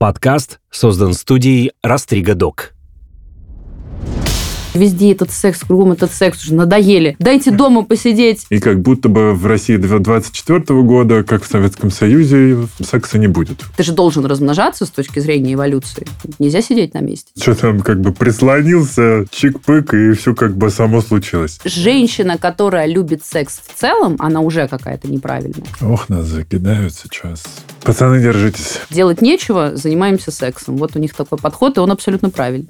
Подкаст создан студией Растрига Док. Везде этот секс, кругом этот секс, уже надоели. Дайте дома посидеть. И как будто бы в России 24 года, как в Советском Союзе, секса не будет. Ты же должен размножаться с точки зрения эволюции. Нельзя сидеть на месте. Что там как бы прислонился, чик-пык, и все как бы само случилось. Женщина, которая любит секс в целом, она уже какая-то неправильная. Ох, нас закидают сейчас. Пацаны, держитесь. Делать нечего, занимаемся сексом. Вот у них такой подход, и он абсолютно правильный.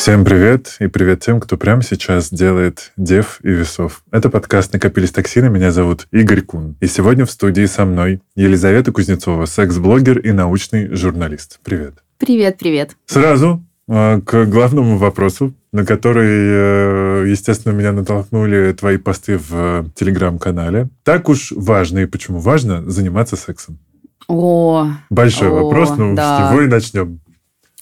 Всем привет и привет тем, кто прямо сейчас делает дев и весов. Это подкаст «Накопились токсины». Меня зовут Игорь Кун. И сегодня в студии со мной Елизавета Кузнецова, секс-блогер и научный журналист. Привет. Привет, привет. Сразу э, к главному вопросу, на который, э, естественно, меня натолкнули твои посты в э, телеграм-канале. Так уж важно и почему важно заниматься сексом? О, Большой о, вопрос, но да. с него и начнем.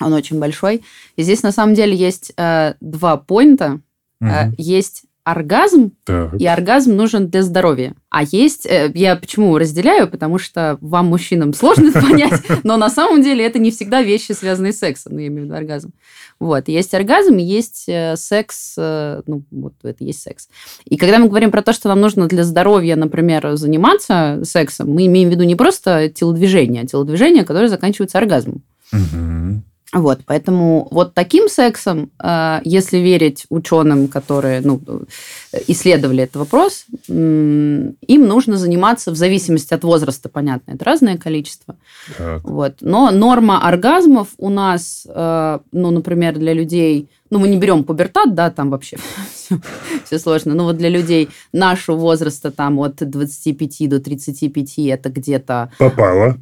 Он очень большой. И здесь на самом деле есть э, два поинта. Э, Мгм. есть оргазм, Так. и оргазм нужен для здоровья. А есть, э, я почему разделяю, потому что вам, мужчинам, сложно понять, но на самом деле это не всегда вещи, связанные с сексом, ну, я имею в виду оргазм. Вот, есть оргазм, есть э, секс, э, ну, вот это есть секс. И когда мы говорим про то, что нам нужно для здоровья, например, заниматься сексом, мы имеем в виду не просто телодвижение, а телодвижение, которое заканчивается оргазмом. Вот, поэтому вот таким сексом, э, если верить ученым, которые ну, исследовали этот вопрос, им нужно заниматься в зависимости от возраста, понятно, это разное количество. Так. Вот. Но норма оргазмов у нас, э, ну, например, для людей, ну, мы не берем пубертат, да, там вообще все, сложно, но вот для людей нашего возраста, там, от 25 до 35, это где-то Попало.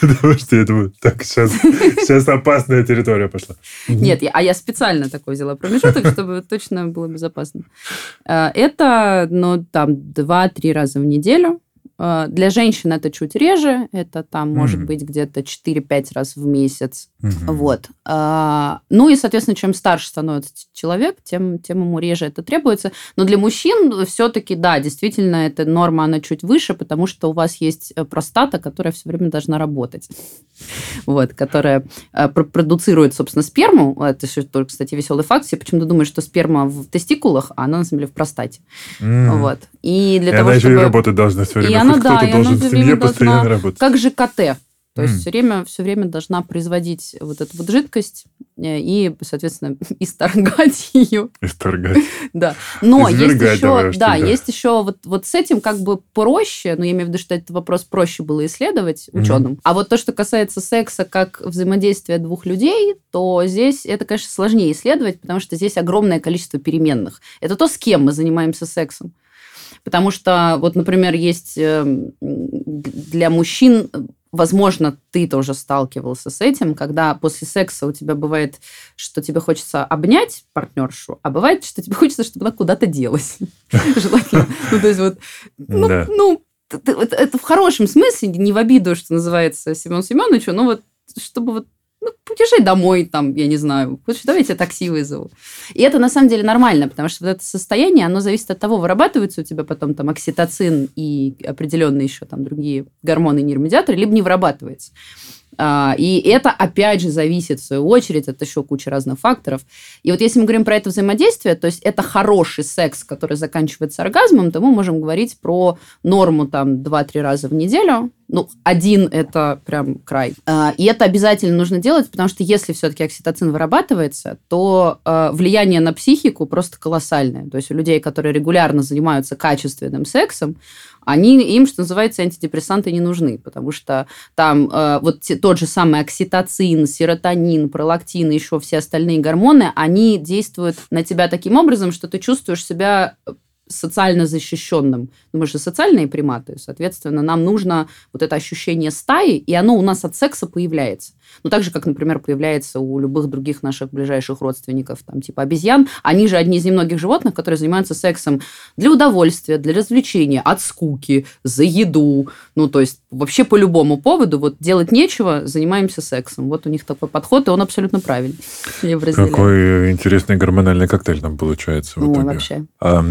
Потому что я думаю, так, сейчас, сейчас опасная территория пошла. Нет, а я специально такой взяла промежуток, чтобы точно было безопасно. Э, Это, ну, там, 2-3 раза в неделю. Э, Для женщин это чуть реже. Это там, может Мгм. быть, где-то 4-5 раз в месяц. Мгм. Вот. А, Ну и, соответственно, чем старше становится человек, тем, тем ему реже это требуется. Но для мужчин все-таки, да, действительно, эта норма, она чуть выше, потому что у вас есть э, простата, которая все время должна работать. Вот, которая э, пр- продуцирует, собственно, сперму. Это кстати, веселый факт. Все почему-то думают, что сперма в тестикулах, а она, на самом деле, в простате. М. Вот. И для И того, она еще и чтобы... работать должна все И время. Она, да, кто-то должен в семье постоянно должна- работать. Как же КТ. То есть М. все время, все время должна производить вот эту вот жидкость э, и, соответственно, исторгать ее. Исторгать. Да. Но есть Извергать давай еще, уж да, тогда. есть еще вот, вот с этим как бы проще, но я имею в виду, что этот вопрос проще было исследовать ученым. А вот то, что касается секса как взаимодействия двух людей, то здесь это, конечно, сложнее исследовать, потому что здесь огромное количество переменных. Это то, с кем мы занимаемся сексом. Потому что, вот, например, есть эм, для мужчин, э, возможно, ты тоже сталкивался с этим, когда после секса у тебя бывает, что тебе хочется обнять партнершу, а бывает, что тебе хочется, чтобы она куда-то делась. Желательно. Ну, то есть вот, ну, ну, это в хорошем смысле, не в обиду, что называется, Семен Семеновичу, но вот чтобы вот ну, езжай домой, там, я не знаю, лучше давайте такси вызову. И это на самом деле нормально, потому что вот это состояние, оно зависит от того, вырабатывается у тебя потом там окситоцин и определенные еще там другие гормоны, нейромедиаторы, либо не вырабатывается. А, И это, опять же, зависит, в свою очередь, от еще кучи разных факторов. И вот если мы говорим про это взаимодействие, то есть это хороший секс, который заканчивается оргазмом, то мы можем говорить про норму там 2-3 раза в неделю. Ну, один – это прям край. А, И это обязательно нужно делать, потому что если все-таки окситоцин вырабатывается, то э, влияние на психику просто колоссальное. То есть у людей, которые регулярно занимаются качественным сексом, они, им, что называется, антидепрессанты не нужны, потому что там э, вот те- тот же самый окситоцин, серотонин, пролактин и еще все остальные гормоны, они действуют на тебя таким образом, что ты чувствуешь себя социально защищенным. Ну, мы же социальные приматы, соответственно, нам нужно вот это ощущение стаи, и оно у нас от секса появляется. Ну, так же, как, например, появляется у любых других наших ближайших родственников, там, типа обезьян. Они же одни из немногих животных, которые занимаются сексом для удовольствия, для развлечения, от скуки, за еду. Ну, то есть вообще по любому поводу. Вот делать нечего, занимаемся сексом. Вот у них такой подход, и он абсолютно правильный. Какой интересный гормональный коктейль там получается в Ой, итоге. вообще. А,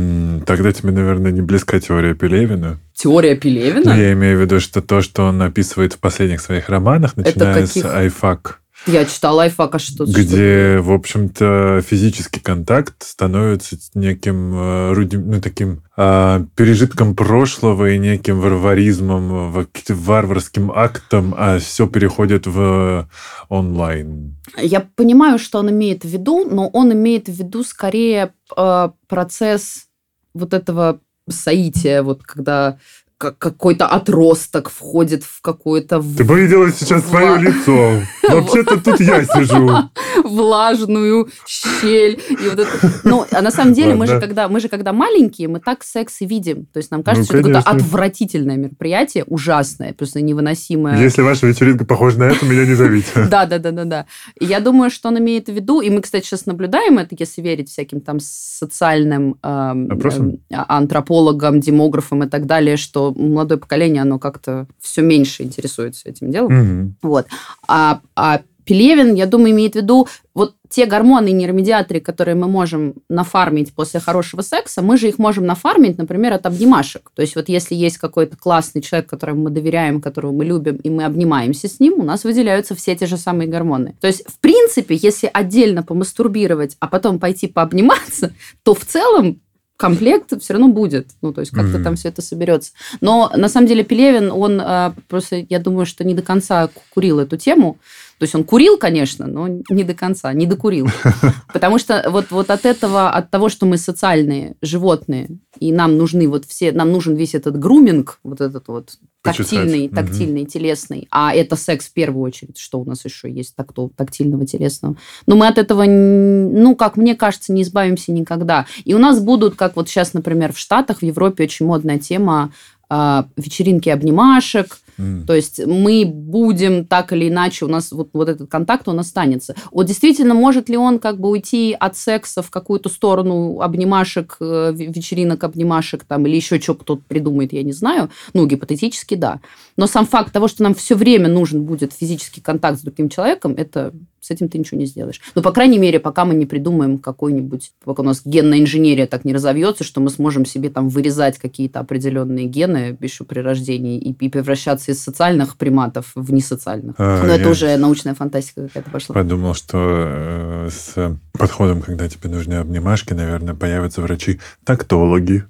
тогда тебе, наверное, не близка теория Пелевина. Теория Пелевина? Ну, я имею в виду, что то, что он описывает в последних своих романах, начиная каких? с «Айфак», Я читала айфак, а что? где, в общем-то, физический контакт становится неким э, руди- ну, таким а, пережитком прошлого и неким варваризмом, варварским актом, а все переходит в онлайн. Я понимаю, что он имеет в виду, но он имеет в виду скорее э, процесс вот этого соития, вот когда как- какой-то отросток входит в какую-то в- Ты бы видела сейчас свое лицо. Вообще-то тут я сижу. влажную щель. И вот это. Ну, а на самом деле мы же, когда, мы же когда маленькие, мы так секс и видим. То есть нам кажется, Ну, что это какое-то отвратительное мероприятие, ужасное, просто невыносимое. Если ваша вечеринка похожа на это, меня не зовите. Да, да, да, да, да. Я думаю, что он имеет в виду, и мы, кстати, сейчас наблюдаем это, если верить всяким там социальным эм, эм, а- антропологам, демографам и так далее, что молодое поколение, оно как-то все меньше интересуется этим делом. Мгм. Вот. А, а Пелевин, я думаю, имеет в виду вот те гормоны и нейромедиаторы, которые мы можем нафармить после хорошего секса, мы же их можем нафармить, например, от обнимашек. То есть вот если есть какой-то классный человек, которому мы доверяем, которого мы любим, и мы обнимаемся с ним, у нас выделяются все те же самые гормоны. То есть, в принципе, если отдельно помастурбировать, а потом пойти пообниматься, то в целом комплект все равно будет. Ну, то есть как-то Мгм. там все это соберется. Но на самом деле Пелевин, он э, просто, я думаю, что не до конца курил эту тему. То есть он курил, конечно, но не до конца, не докурил. Потому что вот, вот от этого, от того, что мы социальные животные, и нам нужны вот все, нам нужен весь этот груминг, вот этот вот тактильный, тактильный, телесный, а это секс в первую очередь, что у нас еще есть такто, тактильного, телесного. Но мы от этого, ну, как мне кажется, не избавимся никогда. И у нас будут, как вот сейчас, например, в Штатах, в Европе очень модная тема а, вечеринки обнимашек, То есть мы будем так или иначе, у нас вот, вот этот контакт, он останется. Вот действительно, может ли он как бы уйти от секса в какую-то сторону обнимашек, э, ве- вечеринок обнимашек там, или еще что кто-то придумает, я не знаю. Ну, гипотетически, да. Но сам факт того, что нам все время нужен будет физический контакт с другим человеком, это с этим ты ничего не сделаешь. Ну, по крайней мере, пока мы не придумаем какой-нибудь, пока у нас генная инженерия так не разовьется, что мы сможем себе там вырезать какие-то определенные гены еще при рождении и, и превращаться из социальных приматов в несоциальных. А, Но это уже научная фантастика какая-то пошла. Подумал, что э, с подходом, когда тебе нужны обнимашки, наверное, появятся врачи-тактологи.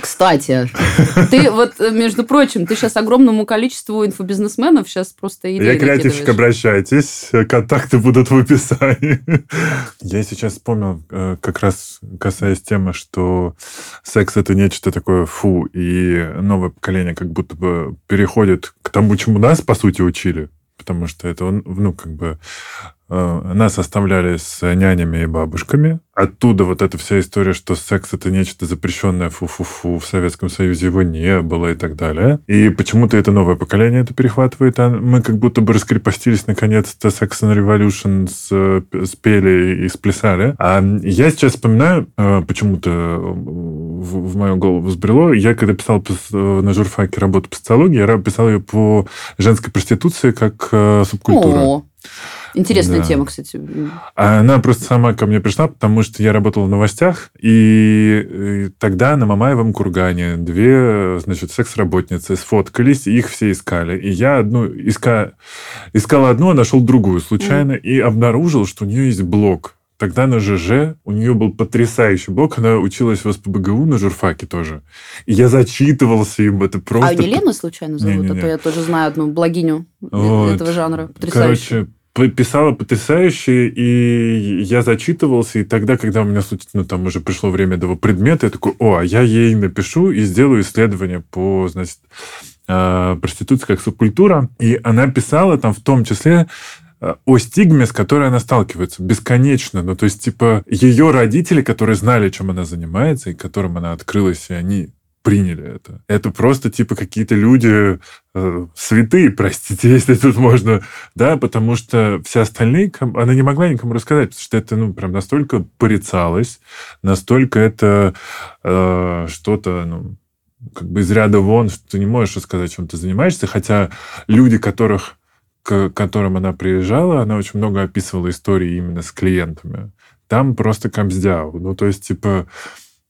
Кстати, ты вот, э, между прочим, ты сейчас огромному количеству инфобизнесменов сейчас просто идеи Я креативщик, обращайтесь, контакты будут в описании. Я сейчас вспомнил, э, как раз касаясь темы, что секс это нечто такое фу, и новое поколение как будто бы переходит к тому, чему нас, по сути, учили. Потому что это, ну, как бы э, нас оставляли с нянями и бабушками. Оттуда вот эта вся история, что секс это нечто запрещенное, фу-фу-фу, в Советском Союзе его не было и так далее. И почему-то это новое поколение это перехватывает, а мы как будто бы раскрепостились наконец-то Sex and Revolution с, спели и сплясали. А я сейчас вспоминаю, э, почему-то в, в мою голову взбрело, я когда писал на журфаке работу по социологии, я писал ее по женской проституции как э, субкультура. О, интересная Да. тема, кстати. Она просто сама ко мне пришла, потому что я работал в новостях, и э, тогда на Мамаевом кургане две, значит, секс-работницы сфоткались, и их все искали. И я одну иска... искал одну, а нашел другую случайно, и обнаружил, что у нее есть блог. Тогда на ЖЖ у нее был потрясающий блог, она училась в СПБГУ на журфаке тоже. И я зачитывался им, это просто... А не Лена случайно зовут? Не-не-не. А то я тоже знаю одну благиню э- Вот. этого жанра. Потрясающе. Короче, писала потрясающе, и я зачитывался, и тогда, когда у меня, ну, там уже пришло время этого предмета, я такой, о, а я ей напишу и сделаю исследование по, значит, э, проституции как субкультура. И она писала там в том числе э, о стигме, с которой она сталкивается бесконечно. Ну, то есть, типа, ее родители, которые знали, чем она занимается, и которым она открылась, и они приняли это. Это просто типа какие-то люди э, святые, простите, если тут можно, да, потому что все остальные, она не могла никому рассказать, потому что это, ну, прям настолько порицалось, настолько это э, что-то, ну, как бы из ряда вон, что ты не можешь рассказать, чем ты занимаешься, хотя люди, которых к которым она приезжала, она очень много описывала истории именно с клиентами. Там просто камздяу. Ну, то есть, типа,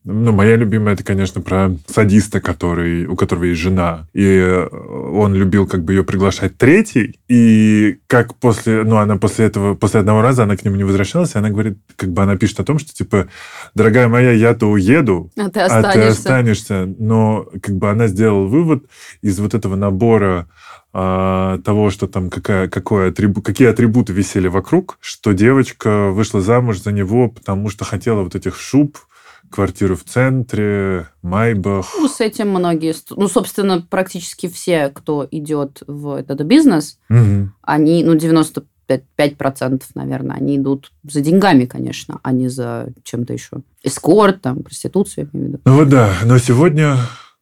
ну, моя любимая, это, конечно, про садиста, который, у которого есть жена. И э, он любил как бы ее приглашать третий. И как после, ну, она после этого, после одного раза она к нему не возвращалась, и она говорит, как бы она пишет о том, что, типа, дорогая моя, я-то уеду, а ты останешься. А ты останешься. Но как бы она сделала вывод из вот этого набора а, того, что там какая, какой атрибу, какие атрибуты висели вокруг, что девочка вышла замуж за него, потому что хотела вот этих шуб, квартиру в центре, Майбах. Ну, с этим многие, ну, собственно, практически все, кто идет в этот бизнес, угу. они, ну, 95 5%, наверное, они идут за деньгами, конечно, а не за чем-то еще. Эскорт, там, проституцию, я имею в виду. Ну вот да, но сегодня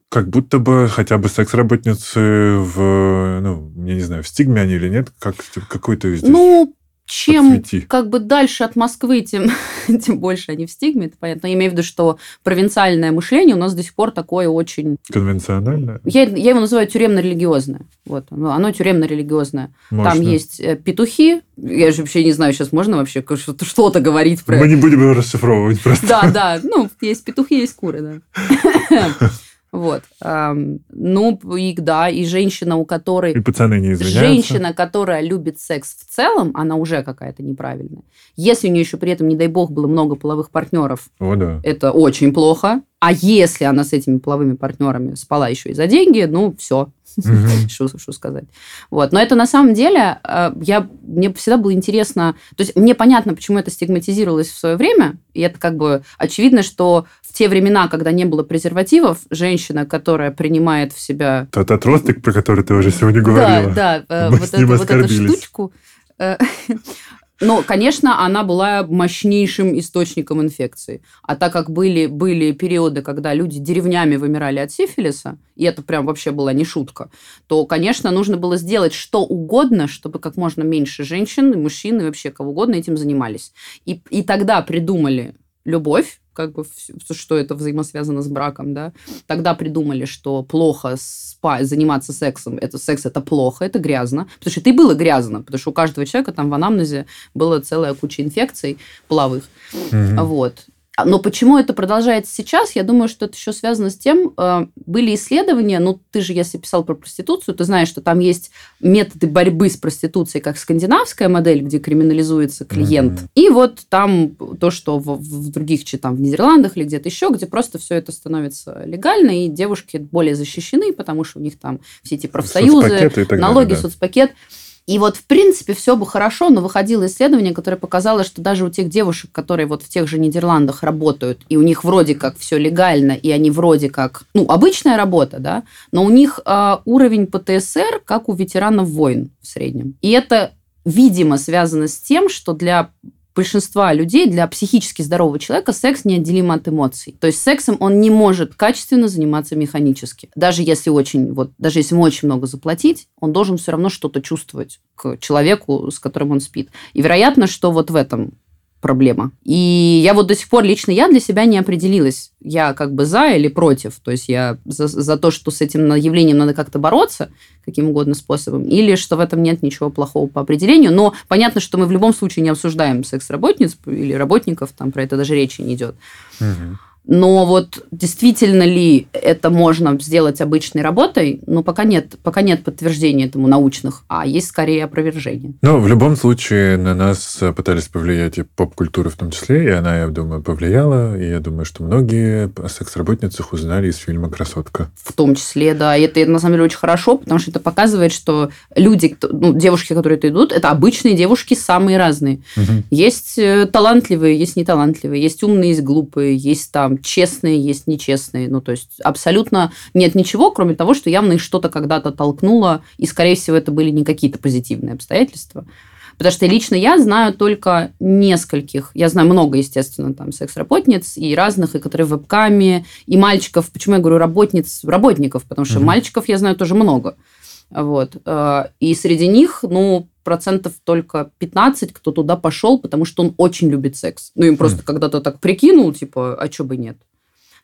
как будто бы хотя бы секс-работницы в, ну, я не знаю, в стигме они или нет, как какой-то здесь... Ну, чем Подсвети. как бы дальше от Москвы, тем, тем больше они в стигме, это понятно. Я имею в виду, что провинциальное мышление у нас до сих пор такое очень... Конвенциональное? Я, я его называю тюремно-религиозное. Вот, оно, оно тюремно-религиозное. Там есть э, петухи, я же вообще не знаю, сейчас можно вообще что-то говорить про... Мы не будем расшифровывать просто. Да, да, ну, есть петухи, есть куры, да. Вот. Ну, и да, и женщина, у которой... И пацаны не извиняются. Женщина, которая любит секс в целом, она уже какая-то неправильная. Если у нее еще при этом, не дай бог, было много половых партнеров, О, да. это очень плохо. А если она с этими половыми партнерами спала еще и за деньги, ну, все, что, сказать. Вот. Но это на самом деле, э, я, мне всегда было интересно, то есть мне понятно, почему это стигматизировалось в свое время, и это как бы очевидно, что в те времена, когда не было презервативов, женщина, которая принимает в себя... Тот отросток, про который ты уже сегодня говорила. Да, да, э, вот, это, вот эту штучку, э, но, конечно, она была мощнейшим источником инфекции. А так как были, были периоды, когда люди деревнями вымирали от сифилиса, и это прям вообще была не шутка, то, конечно, нужно было сделать что угодно, чтобы как можно меньше женщин, мужчин и вообще кого угодно этим занимались. И, и тогда придумали любовь, как бы что это взаимосвязано с браком, да, тогда придумали, что плохо спать, заниматься сексом, это секс это плохо, это грязно, потому что это и было грязно, потому что у каждого человека там в анамнезе была целая куча инфекций половых, mm-hmm. вот, но почему это продолжается сейчас? Я думаю, что это еще связано с тем, э, были исследования, ну, ты же, если писал про проституцию, ты знаешь, что там есть методы борьбы с проституцией, как скандинавская модель, где криминализуется клиент. Mm-hmm. И вот там то, что в, в других, там, в Нидерландах или где-то еще, где просто все это становится легально, и девушки более защищены, потому что у них там все эти профсоюзы, налоги, далее, да. соцпакет. И вот, в принципе, все бы хорошо, но выходило исследование, которое показало, что даже у тех девушек, которые вот в тех же Нидерландах работают, и у них вроде как все легально, и они вроде как, ну, обычная работа, да, но у них э, уровень ПТСР, как у ветеранов войн в среднем. И это видимо, связано с тем, что для большинства людей, для психически здорового человека секс неотделим от эмоций. То есть сексом он не может качественно заниматься механически. Даже если очень, вот, даже если ему очень много заплатить, он должен все равно что-то чувствовать к человеку, с которым он спит. И вероятно, что вот в этом проблема. И я вот до сих пор лично я для себя не определилась, я как бы за или против. То есть я за, за то, что с этим явлением надо как-то бороться, каким угодно способом, или что в этом нет ничего плохого по определению. Но понятно, что мы в любом случае не обсуждаем секс-работниц или работников, там про это даже речи не идет. Угу. Но вот действительно ли это можно сделать обычной работой, ну, пока нет, пока нет подтверждений этому научных, а есть скорее опровержение. Ну, в любом случае на нас пытались повлиять и поп-культура в том числе, и она, я думаю, повлияла, и я думаю, что многие о секс-работницах узнали из фильма «Красотка». В том числе, да, и это, на самом деле очень хорошо, потому что это показывает, что люди, ну, девушки, которые это идут, это обычные девушки самые разные. Угу. Есть э, талантливые, есть неталантливые, есть умные, есть глупые, есть там там честные, есть нечестные. Ну, то есть абсолютно нет ничего, кроме того, что явно их что-то когда-то толкнуло, и, скорее всего, это были не какие-то позитивные обстоятельства. Потому что лично я знаю только нескольких, я знаю много, естественно, там секс-работниц и разных, и которые в вебкаме, и мальчиков. Почему я говорю работниц, работников? Потому что угу. мальчиков я знаю тоже много. Вот. Э, и среди них, ну, процентов только 15, кто туда пошел, потому что он очень любит секс. Ну, им просто mm. когда-то так прикинул, типа, а чё бы нет.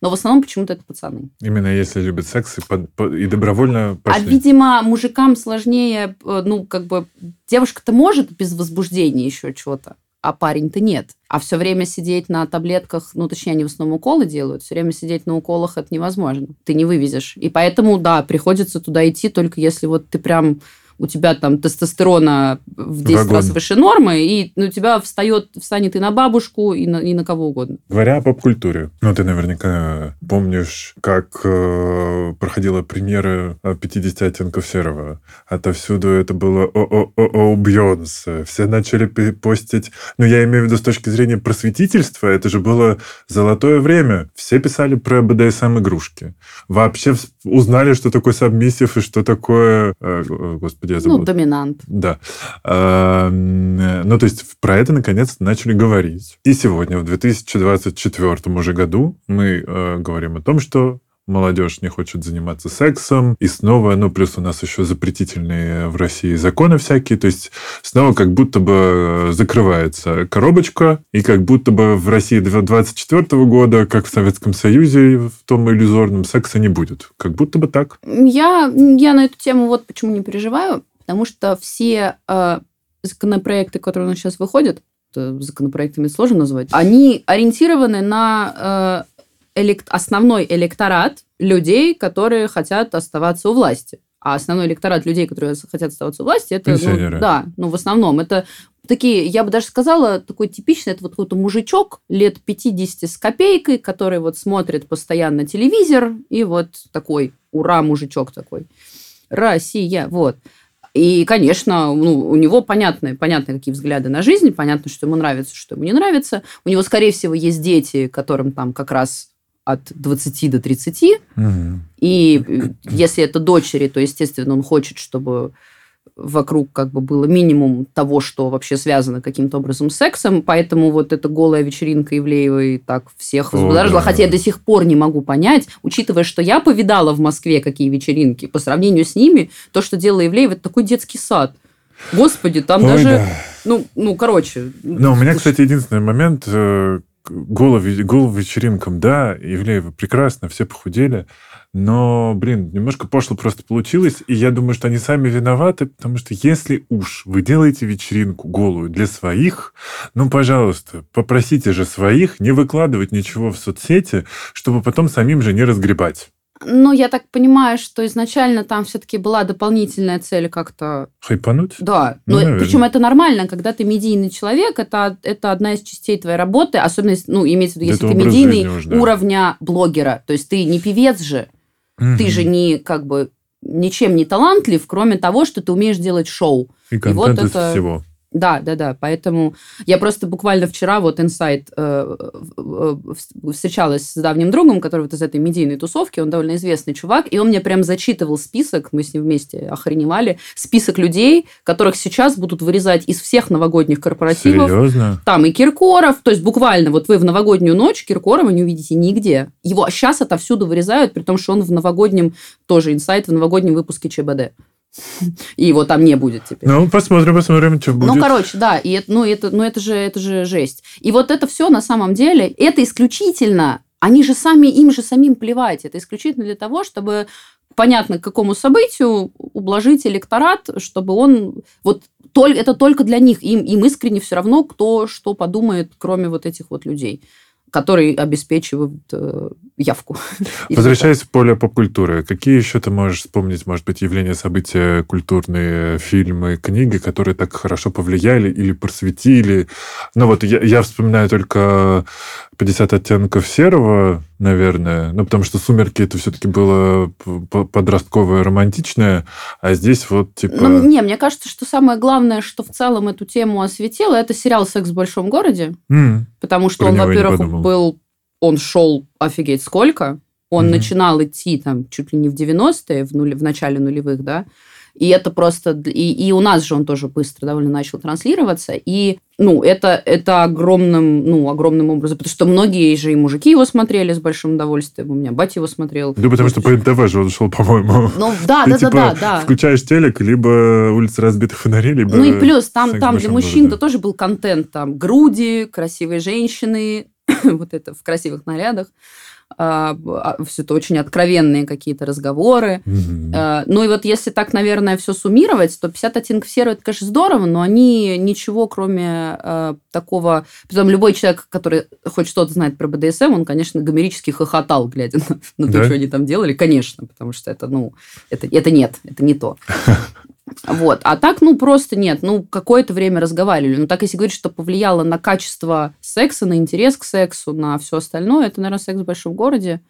Но в основном почему-то это пацаны. Именно если любят секс и, под, под, и добровольно а, пошли. А, видимо, мужикам сложнее, э, ну, как бы, девушка-то может без возбуждения еще чего-то, а парень-то нет. А все время сидеть на таблетках, ну, точнее, они в основном уколы делают, все время сидеть на уколах это невозможно. Ты не вывезешь. И поэтому, да, приходится туда идти только если вот ты прям у тебя там тестостерона в 10 Вагон. раз выше нормы, и ну, у тебя встает, встанет и на бабушку, и на, и на кого угодно. Говоря о поп-культуре, ну, ты наверняка помнишь, как э, проходила премьера 50 оттенков серого. Отовсюду это было о-о-о-о Бьонсе. Все начали постить... Ну, я имею в виду с точки зрения просветительства, это же было золотое время. Все писали про БДСМ-игрушки. Вообще узнали, что такое сабмиссив и что такое... Э, господи, господи, я забыл. Ну, доминант. Да. Ну, то есть про это наконец начали говорить. И сегодня, в 2024 уже году, мы э, говорим о том, что молодежь не хочет заниматься сексом, и снова, ну, плюс у нас еще запретительные в России законы всякие, то есть снова как будто бы закрывается коробочка, и как будто бы в России 24 года, как в Советском Союзе, в том иллюзорном, секса не будет. Как будто бы так. Я, я на эту тему вот почему не переживаю, потому что все э, законопроекты, которые у нас сейчас выходят, законопроектами сложно назвать, они ориентированы на э, элект... основной электорат людей, которые хотят оставаться у власти. А основной электорат людей, которые хотят оставаться у власти, это, ну, да, ну, в основном, это такие, я бы даже сказала, такой типичный, это вот какой-то мужичок лет 50 с копейкой, который вот смотрит постоянно телевизор, и вот такой, ура, мужичок такой. Россия, вот. И, конечно, ну, у него понятны, понятны, какие взгляды на жизнь, понятно, что ему нравится, что ему не нравится. У него, скорее всего, есть дети, которым там как раз от 20 до 30. Угу. И э, если это дочери, то, естественно, он хочет, чтобы вокруг как бы было минимум того, что вообще связано каким-то образом с сексом, поэтому вот эта голая вечеринка Ивлеевой так всех взбудоражила, да. хотя я до сих пор не могу понять, учитывая, что я повидала в Москве какие вечеринки, по сравнению с ними, то, что делала Ивлеева, это такой детский сад. Господи, там Ой, даже... Да. Ну, ну, короче. Ну, у меня, кстати, единственный момент, э, голов, голов вечеринкам, да, Ивлеева прекрасно, все похудели, но, блин, немножко пошло просто получилось, и я думаю, что они сами виноваты, потому что если уж вы делаете вечеринку голую для своих, ну, пожалуйста, попросите же своих не выкладывать ничего в соцсети, чтобы потом самим же не разгребать. Ну, я так понимаю, что изначально там все-таки была дополнительная цель как-то... Хайпануть? Да. Ну, Но, причем это нормально, когда ты медийный человек, это, это одна из частей твоей работы, особенно, ну, имеется в виду, если это ты медийный уже, да. уровня блогера. То есть ты не певец же, угу. ты же не как бы ничем не талантлив, кроме того, что ты умеешь делать шоу. И контент и вот из это... всего. Да, да, да. Поэтому я просто буквально вчера вот инсайт э, э, встречалась с давним другом, который вот из этой медийной тусовки, он довольно известный чувак, и он мне прям зачитывал список, мы с ним вместе охреневали, список людей, которых сейчас будут вырезать из всех новогодних корпоративов. Серьезно? Там и Киркоров, то есть буквально вот вы в новогоднюю ночь Киркорова не увидите нигде. Его сейчас отовсюду вырезают, при том, что он в новогоднем, тоже инсайт, в новогоднем выпуске ЧБД. И его там не будет теперь. Ну, посмотрим, посмотрим, что будет. Ну, короче, да, и ну, это, ну, это, же, это же жесть. И вот это все на самом деле, это исключительно, они же сами, им же самим плевать, это исключительно для того, чтобы понятно, к какому событию ублажить электорат, чтобы он... Вот это только для них. Им, им искренне все равно, кто что подумает, кроме вот этих вот людей которые обеспечивают э, явку. Возвращаясь в поле поп-культуры, какие еще ты можешь вспомнить, может быть, явления, события, культурные фильмы, книги, которые так хорошо повлияли или просветили? Ну вот я, я вспоминаю только 50 оттенков серого, наверное. Ну, потому что «Сумерки» это все-таки было подростковое, романтичное, а здесь вот типа... Ну, не, мне кажется, что самое главное, что в целом эту тему осветило, это сериал «Секс в большом городе». Mm. Потому что Про он, во-первых, был... Он шел офигеть сколько. Он mm начинал идти там чуть ли не в 90-е, в, нуле, в начале нулевых, да, И это просто... И, и у нас же он тоже быстро довольно начал транслироваться. И ну, это, это огромным, ну, огромным образом, потому что многие же и мужики его смотрели с большим удовольствием. У меня батя его смотрел. Да, потому что по НТВ же он шел, по-моему. Ну, да, Ты, да, типа, да, да, да. Включаешь телек, либо улица разбитых фонарей, либо... Ну и плюс там, там для мужчин-то городе. тоже был контент, там груди, красивые женщины, вот это в красивых нарядах. Все это очень откровенные какие-то разговоры. А, Ну и вот если так, наверное, все суммировать, то 50 оттенков серого это, конечно, здорово, но они ничего, кроме э, такого... Потом любой человек, который хоть что-то знает про БДСМ, он, конечно, гомерически хохотал, глядя на, на то, Да? что они там делали. Конечно, потому что это, ну, это, это нет, это не то. Вот. А так, ну, просто нет. Ну, какое-то время разговаривали. Но так, если говорить, что повлияло на качество секса, на интерес к сексу, на все остальное, это, наверное, секс в большом городе.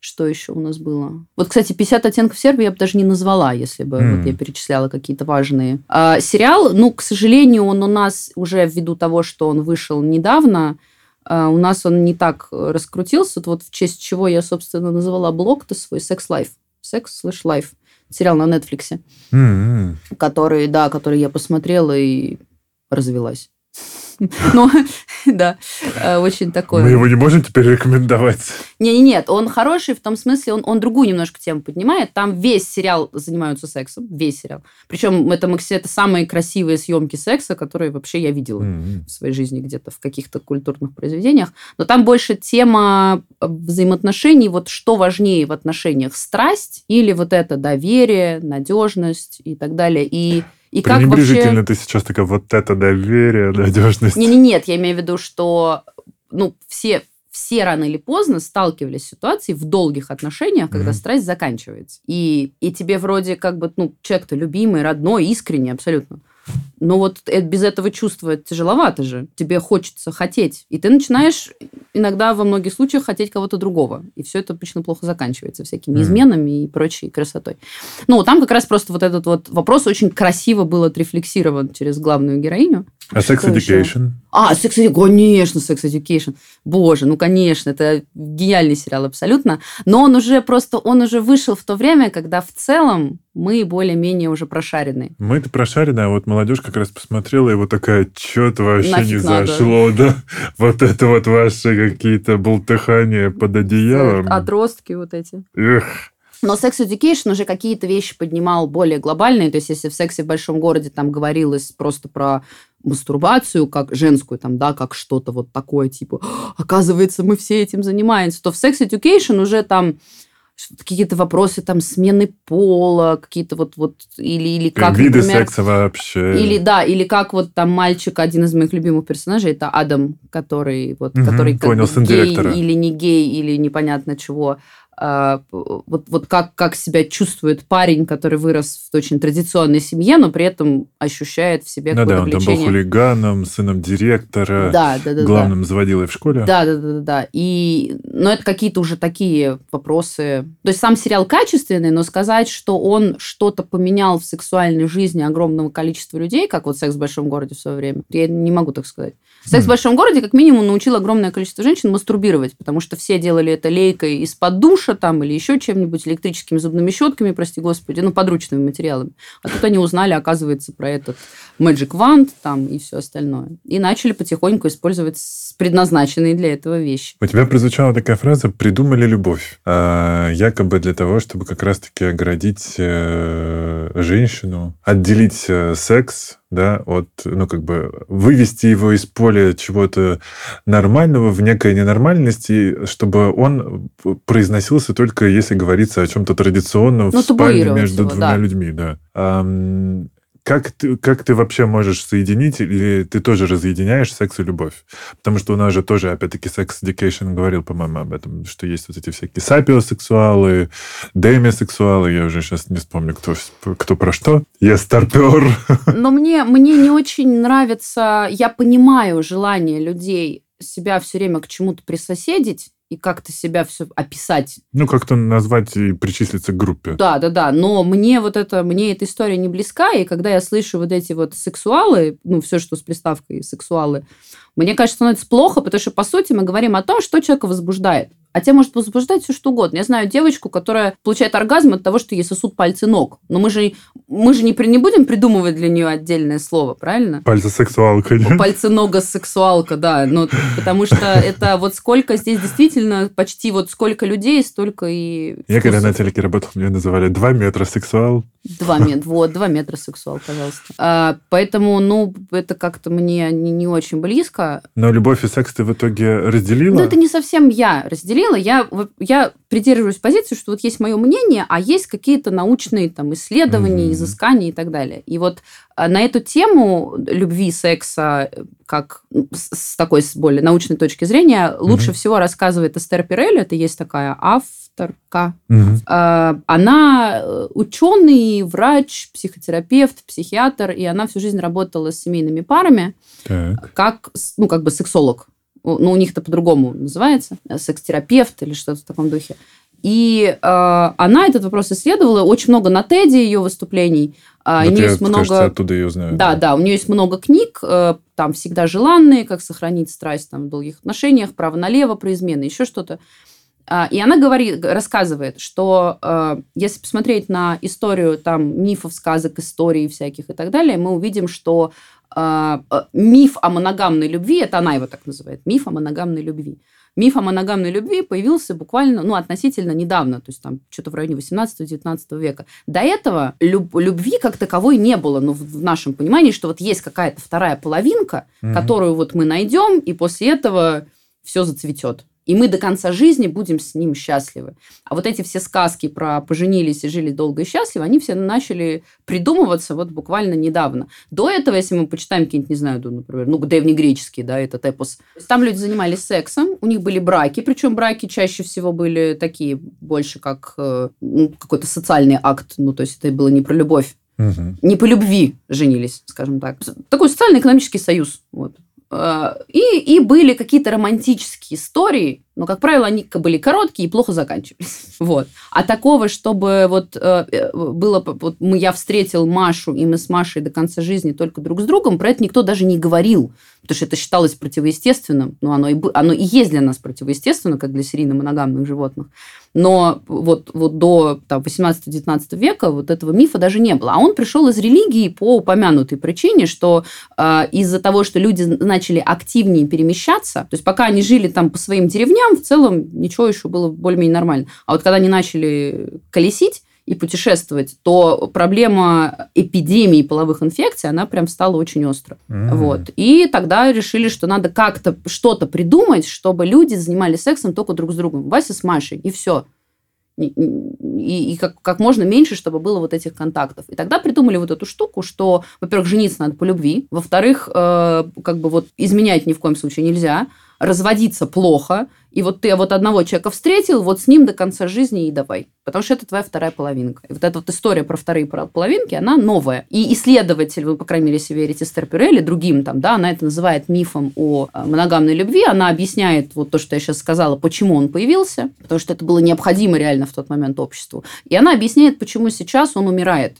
Что еще у нас было? Вот, кстати, 50 оттенков серого я бы даже не назвала, если бы М. вот я перечисляла какие-то важные. А, сериал, ну, к сожалению, он у нас уже ввиду того, что он вышел недавно, а, у нас он не так раскрутился. Вот в честь чего я, собственно, назвала блог-то свой «Sex Life». «Секс слэш лайф». Сериал на Нетфликсе М-м. который, да, который я посмотрела и развелась. Ну, да, э, очень такое. Мы его не можем теперь рекомендовать. Не, не, нет, он хороший в том смысле, он, он другую немножко тему поднимает. Там весь сериал занимаются сексом, весь сериал. Причем это, это самые красивые съемки секса, которые вообще я видела М-м. в своей жизни где-то в каких-то культурных произведениях. Но там больше тема э, взаимоотношений, вот что важнее в отношениях, страсть или вот это доверие, надежность и так далее. И, и как вообще... Ты сейчас такая, вот это доверие, надежность. Не, не, нет, я имею в виду, что ну, все, все рано или поздно сталкивались с ситуацией в долгих отношениях, когда Мгм. страсть заканчивается. И, и тебе вроде как бы, ну, человек-то любимый, родной, искренний абсолютно. Но вот без этого чувства тяжеловато же. Тебе хочется хотеть. И ты начинаешь иногда во многих случаях хотеть кого-то другого. И все это обычно плохо заканчивается всякими Мгм. изменами и прочей красотой. Ну, там как раз просто вот этот вот вопрос очень красиво был отрефлексирован через главную героиню. А Sex Что еще? Education? А, Sex Education, конечно, Sex Education. Боже, ну, конечно, это гениальный сериал абсолютно. Но он уже просто, он уже вышел в то время, когда в целом мы более-менее уже прошарены. Мы-то прошарены, а вот молодежь как раз посмотрела, и вот такая, что-то вообще Нафиг не надо. зашло, да? Вот это вот ваши какие-то болтыхания под одеялом. Отростки вот эти. Эх. Но Sex Education уже какие-то вещи поднимал более глобальные. То есть, если в сексе в большом городе там говорилось просто про мастурбацию, как женскую, там, да, как что-то вот такое, типа, «А, оказывается, мы все этим занимаемся, то в Sex Education уже там какие-то вопросы там смены пола, какие-то вот, вот или, или как, Виды например, секса вообще. или да, или как вот там мальчик, один из моих любимых персонажей, это Адам, который вот, Мгм, который как понял, бы сын гей директора. или не гей или непонятно чего. А, вот, вот как, как себя чувствует парень, который вырос в очень традиционной семье, но при этом ощущает в себе Ну да, какое-то он там был влечение. хулиганом, сыном директора, Да, да, да, да. главным заводилой в школе. Да, да, да, да, да. И, но это какие-то уже такие вопросы. То есть сам сериал качественный, но сказать, что он что-то поменял в сексуальной жизни огромного количества людей, как вот секс в большом городе в свое время, я не могу так сказать. Секс в Хм. большом городе как минимум научил огромное количество женщин мастурбировать, потому что все делали это лейкой из-под душа там или еще чем-нибудь, электрическими зубными щетками, прости господи, ну, подручными материалами. А тут они узнали, оказывается, про этот Magic Wand там и все остальное. И начали потихоньку использовать предназначенные для этого вещи. У тебя прозвучала такая фраза «придумали любовь», а, якобы для того, чтобы как раз-таки оградить э, женщину, отделить э, секс, да, от, ну, как бы вывести его из поля чего-то нормального в некой ненормальности, чтобы он произносился только если говорится о чем-то традиционном Ну, в спальне между его, двумя да. людьми, да. Как ты, как ты вообще можешь соединить, или ты тоже разъединяешь секс и любовь? Потому что у нас же тоже, опять-таки, Sex Education говорил, по-моему, об этом, что есть вот эти всякие сапиосексуалы, демисексуалы, я уже сейчас не вспомню, кто, кто про что. Я старпер. Но мне, мне не очень нравится... Я понимаю желание людей себя все время к чему-то присоседить и как-то себя все описать. Ну, как-то назвать и причислиться к группе. Да, да, да. Но мне вот это, мне эта история не близка, и когда я слышу вот эти вот сексуалы, ну, все, что с приставкой сексуалы, мне кажется, становится плохо, потому что, по сути, мы говорим о том, что человека возбуждает. А тебя может возбуждать все что угодно. Я знаю девочку, которая получает оргазм от того, что ей сосут пальцы ног. Но мы же, мы же не, при- не будем придумывать для нее отдельное слово, правильно? Пальцы сексуалка. Пальцы нога сексуалка, да. Ну, потому что это вот сколько здесь действительно почти вот сколько людей, столько и Я когда на вкусов. телеке работал, меня называли два метра сексуал. Два метра, вот, два метра сексуал, пожалуйста. А, поэтому, ну, это как-то мне не, не очень близко. Но любовь и секс ты в итоге разделила? Ну, это не совсем я разделила. Я, вот- я придерживаюсь позиции, что вот есть мое мнение, а есть какие-то научные там исследования, Мгм. изыскания и так далее. И вот а, на эту тему любви, секса, э, как ну, с, такой с более научной точки зрения, лучше Мгм. всего рассказывает Эстер Пирелли, это есть такая авторка. А, Она ученый, врач, психотерапевт, психиатр, и она всю жизнь работала с семейными парами Так. как, ну, как бы сексолог. У- Ну, у них это по-другому называется, э, секс-терапевт или что-то в таком духе. И э, она этот вопрос исследовала, очень много на Теди ее выступлений. А, у Вот нее я, есть много... кажется, оттуда ее знаю. Да, да, у нее есть много книг, э, там всегда желанные, как сохранить страсть там, в долгих отношениях, право налево про измены, еще что-то. А, И она говорит, рассказывает, что э, если посмотреть на историю там мифов, сказок, историй всяких и так далее, мы увидим, что миф о моногамной любви, это она его так называет, миф о моногамной любви. Миф о моногамной любви появился буквально, ну, относительно недавно, то есть там что-то в районе 18-19 века. До этого люб- любви как таковой не было, ну, в нашем понимании, что вот есть какая-то вторая половинка, Мгм. которую вот мы найдем, и после этого все зацветет. И мы до конца жизни будем с ним счастливы. А вот эти все сказки про поженились и жили долго и счастливо, они все начали придумываться вот буквально недавно. До этого, если мы почитаем какие-нибудь, не знаю, ну, например, ну, древнегреческие, да, этот эпос, там люди занимались сексом, у них были браки, причем браки чаще всего были такие больше как э, ну, какой-то социальный акт, ну, то есть это было не про любовь, Мгм. не по любви женились, скажем так. Такой социально-экономический союз. Вот. Э, И, и были какие-то романтические истории, но, как правило, они были короткие и плохо заканчивались. Вот. А такого, чтобы вот э, э, было... Вот мы, я встретил Машу, и мы с Машей до конца жизни только друг с другом, про это никто даже не говорил, потому что это считалось противоестественным. Ну, оно и, оно и есть для нас противоестественно, как для серийно-моногамных животных. Но вот, вот до там, 18-19 века вот этого мифа даже не было. А он пришел из религии по упомянутой причине, что э, из-за того, что люди начали активнее перемещаться, то есть пока они жили там по своим деревням, в целом ничего еще было более-менее нормально. А вот когда они начали колесить, и путешествовать, то проблема эпидемии половых инфекций, она прям стала очень остро. М. Вот. И тогда решили, что надо как-то что-то придумать, чтобы люди занимались сексом только друг с другом. Вася с Машей, и все. И, и- и как, как можно меньше, чтобы было вот этих контактов. И тогда придумали вот эту штуку, что, во-первых, жениться надо по любви, во-вторых, э, как бы вот изменять ни в коем случае нельзя, разводиться плохо, и вот ты вот одного человека встретил, вот с ним до конца жизни и давай. Потому что это твоя вторая половинка. И вот эта вот история про вторые половинки, она новая. И исследователь, вы, по крайней мере, если верите Эстер другим там, да, она это называет мифом о э, моногамной любви. Она объясняет вот то, что я сейчас сказала, почему он появился, потому что это было необходимо реально в тот момент обществу. И она объясняет, почему сейчас он умирает.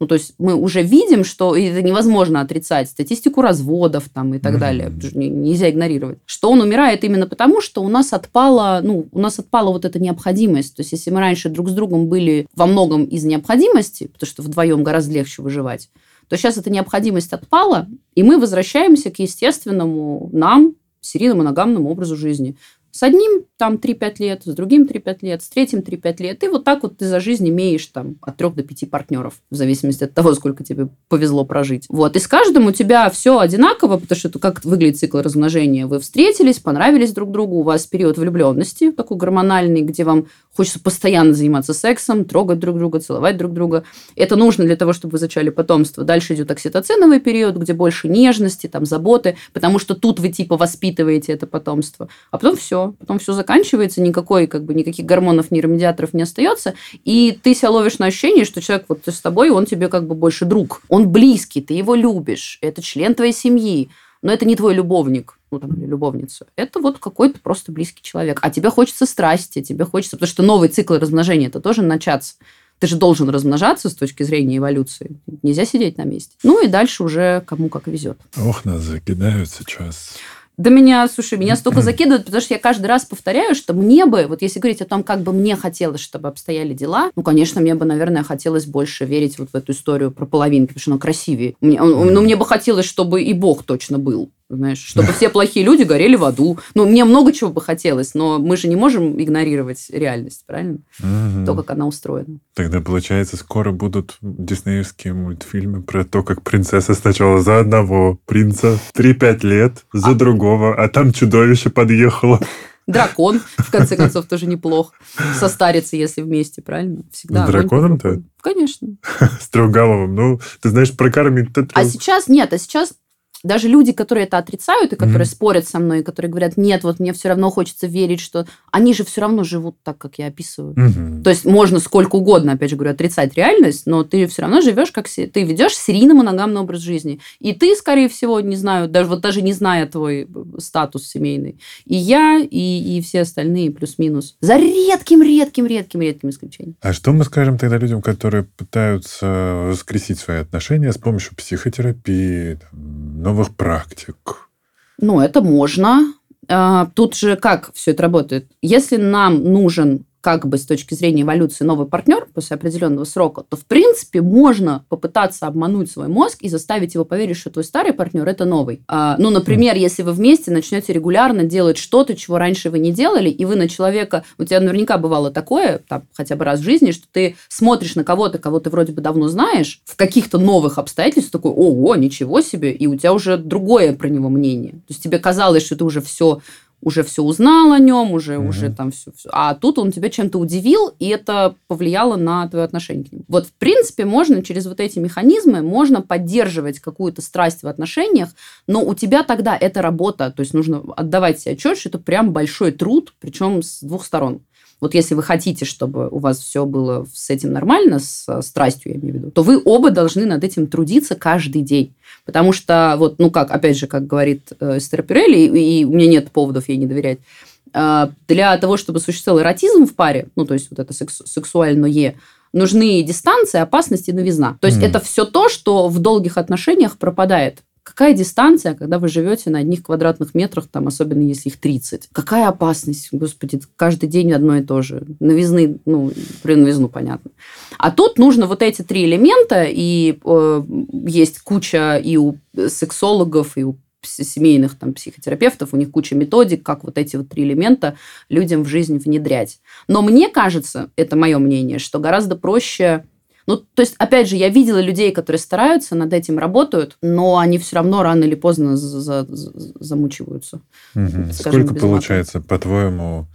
Ну, то есть мы уже видим, что это невозможно отрицать, статистику разводов там и так Мгм. далее, нельзя игнорировать, что он умирает именно потому, что у нас отпала, ну, у нас отпала вот эта необходимость. То есть если мы раньше друг с другом были во многом из необходимости, потому что вдвоем гораздо легче выживать, то сейчас эта необходимость отпала, и мы возвращаемся к естественному нам, серийно-моногамному образу жизни. С одним там 3-5 лет, с другим 3-5 лет, с третьим 3-5 лет. И вот так вот ты за жизнь имеешь там от 3 до 5 партнеров, в зависимости от того, сколько тебе повезло прожить. Вот. И с каждым у тебя все одинаково, потому что это как выглядит цикл размножения. Вы встретились, понравились друг другу, у вас период влюбленности такой гормональный, где вам хочется постоянно заниматься сексом, трогать друг друга, целовать друг друга. Это нужно для того, чтобы вы зачали потомство. Дальше идет окситоциновый период, где больше нежности, там, заботы, потому что тут вы типа воспитываете это потомство. А потом все, потом все заканчивается, никакой, как бы, никаких гормонов, нейромедиаторов не остается, и ты себя ловишь на ощущение, что человек вот с тобой, он тебе как бы больше друг. Он близкий, ты его любишь, это член твоей семьи, но это не твой любовник, ну, там, любовница. Это вот какой-то просто близкий человек. А тебе хочется страсти, тебе хочется... Потому что новый цикл размножения, это тоже начаться. Ты же должен размножаться с точки зрения эволюции. Нельзя сидеть на месте. Ну и дальше уже кому как везет. Ох, нас закидают сейчас. Да меня, слушай, меня столько закидывают, потому что я каждый раз повторяю, что мне бы, вот если говорить о том, как бы мне хотелось, чтобы обстояли дела, ну, конечно, мне бы, наверное, хотелось больше верить вот в эту историю про половинки, потому что она красивее. Мне, ну, мне бы хотелось, чтобы и Бог точно был знаешь, чтобы все плохие люди горели в аду. Ну, мне много чего бы хотелось, но мы же не можем игнорировать реальность, правильно? Мгм. То, как она устроена. Тогда, получается, скоро будут диснеевские мультфильмы про то, как принцесса сначала за одного принца 3-5 лет, за другого, а там чудовище подъехало. Дракон, в конце концов, тоже неплох. Состарится, если вместе, правильно? Всегда. С драконом-то? Конечно. С трехголовым. Ну, ты знаешь, прокормить-то А сейчас нет, а сейчас даже люди, которые это отрицают и которые Мгм. спорят со мной, и которые говорят, нет, вот мне все равно хочется верить, что они же все равно живут так, как я описываю. Мгм. То есть можно сколько угодно, опять же говорю, отрицать реальность, но ты все равно живешь как ты ведешь серийно моногамный образ жизни. И ты, скорее всего, не знаю, даже вот даже не зная твой э, статус семейный, и я, и, и все остальные плюс-минус. За редким, редким, редким, редким исключением. А что мы скажем тогда людям, которые пытаются воскресить свои отношения с помощью психотерапии, там, новых практик? Ну, это можно. А, Тут же как все это работает? Если нам нужен как бы с точки зрения эволюции новый партнер после определенного срока, то в принципе можно попытаться обмануть свой мозг и заставить его поверить, что твой старый партнер это новый. А, ну, например, если вы вместе начнете регулярно делать что-то, чего раньше вы не делали, и вы на человека, у тебя наверняка бывало такое, там, хотя бы раз в жизни, что ты смотришь на кого-то, кого ты вроде бы давно знаешь, в каких-то новых обстоятельствах такой, ого, ничего себе, и у тебя уже другое про него мнение. То есть тебе казалось, что ты уже все уже все узнал о нем, уже, Мгм. уже там все, А тут он тебя чем-то удивил, и это повлияло на твое отношение к нему. Вот, в принципе, можно через вот эти механизмы, можно поддерживать какую-то страсть в отношениях, но у тебя тогда это работа, то есть нужно отдавать себе отчет, что это прям большой труд, причем с двух сторон. Вот если вы хотите, чтобы у вас все было с этим нормально, с э, страстью, я имею в виду, то вы оба должны над этим трудиться каждый день. Потому что, вот, ну как, опять же, как говорит э, Эстер Пирелли, и, и у меня нет поводов ей не доверять, э, для того, чтобы существовал эротизм в паре, ну, то есть вот это секс- сексуальное, нужны дистанция, опасность и новизна. То есть Мгм. это все то, что в долгих отношениях пропадает. Какая дистанция, когда вы живете на одних квадратных метрах, там, особенно если их 30? Какая опасность? Господи, каждый день одно и то же. Новизны, ну, про новизну понятно. А тут нужно вот эти три элемента, и э, есть куча и у сексологов, и у семейных там, психотерапевтов, у них куча методик, как вот эти вот три элемента людям в жизнь внедрять. Но мне кажется, это мое мнение, что гораздо проще... Ну, то есть, опять же, я видела людей, которые стараются, над этим работают, но они все равно рано или поздно за- за- за- замучиваются. Скажем, Сколько получается, по-твоему,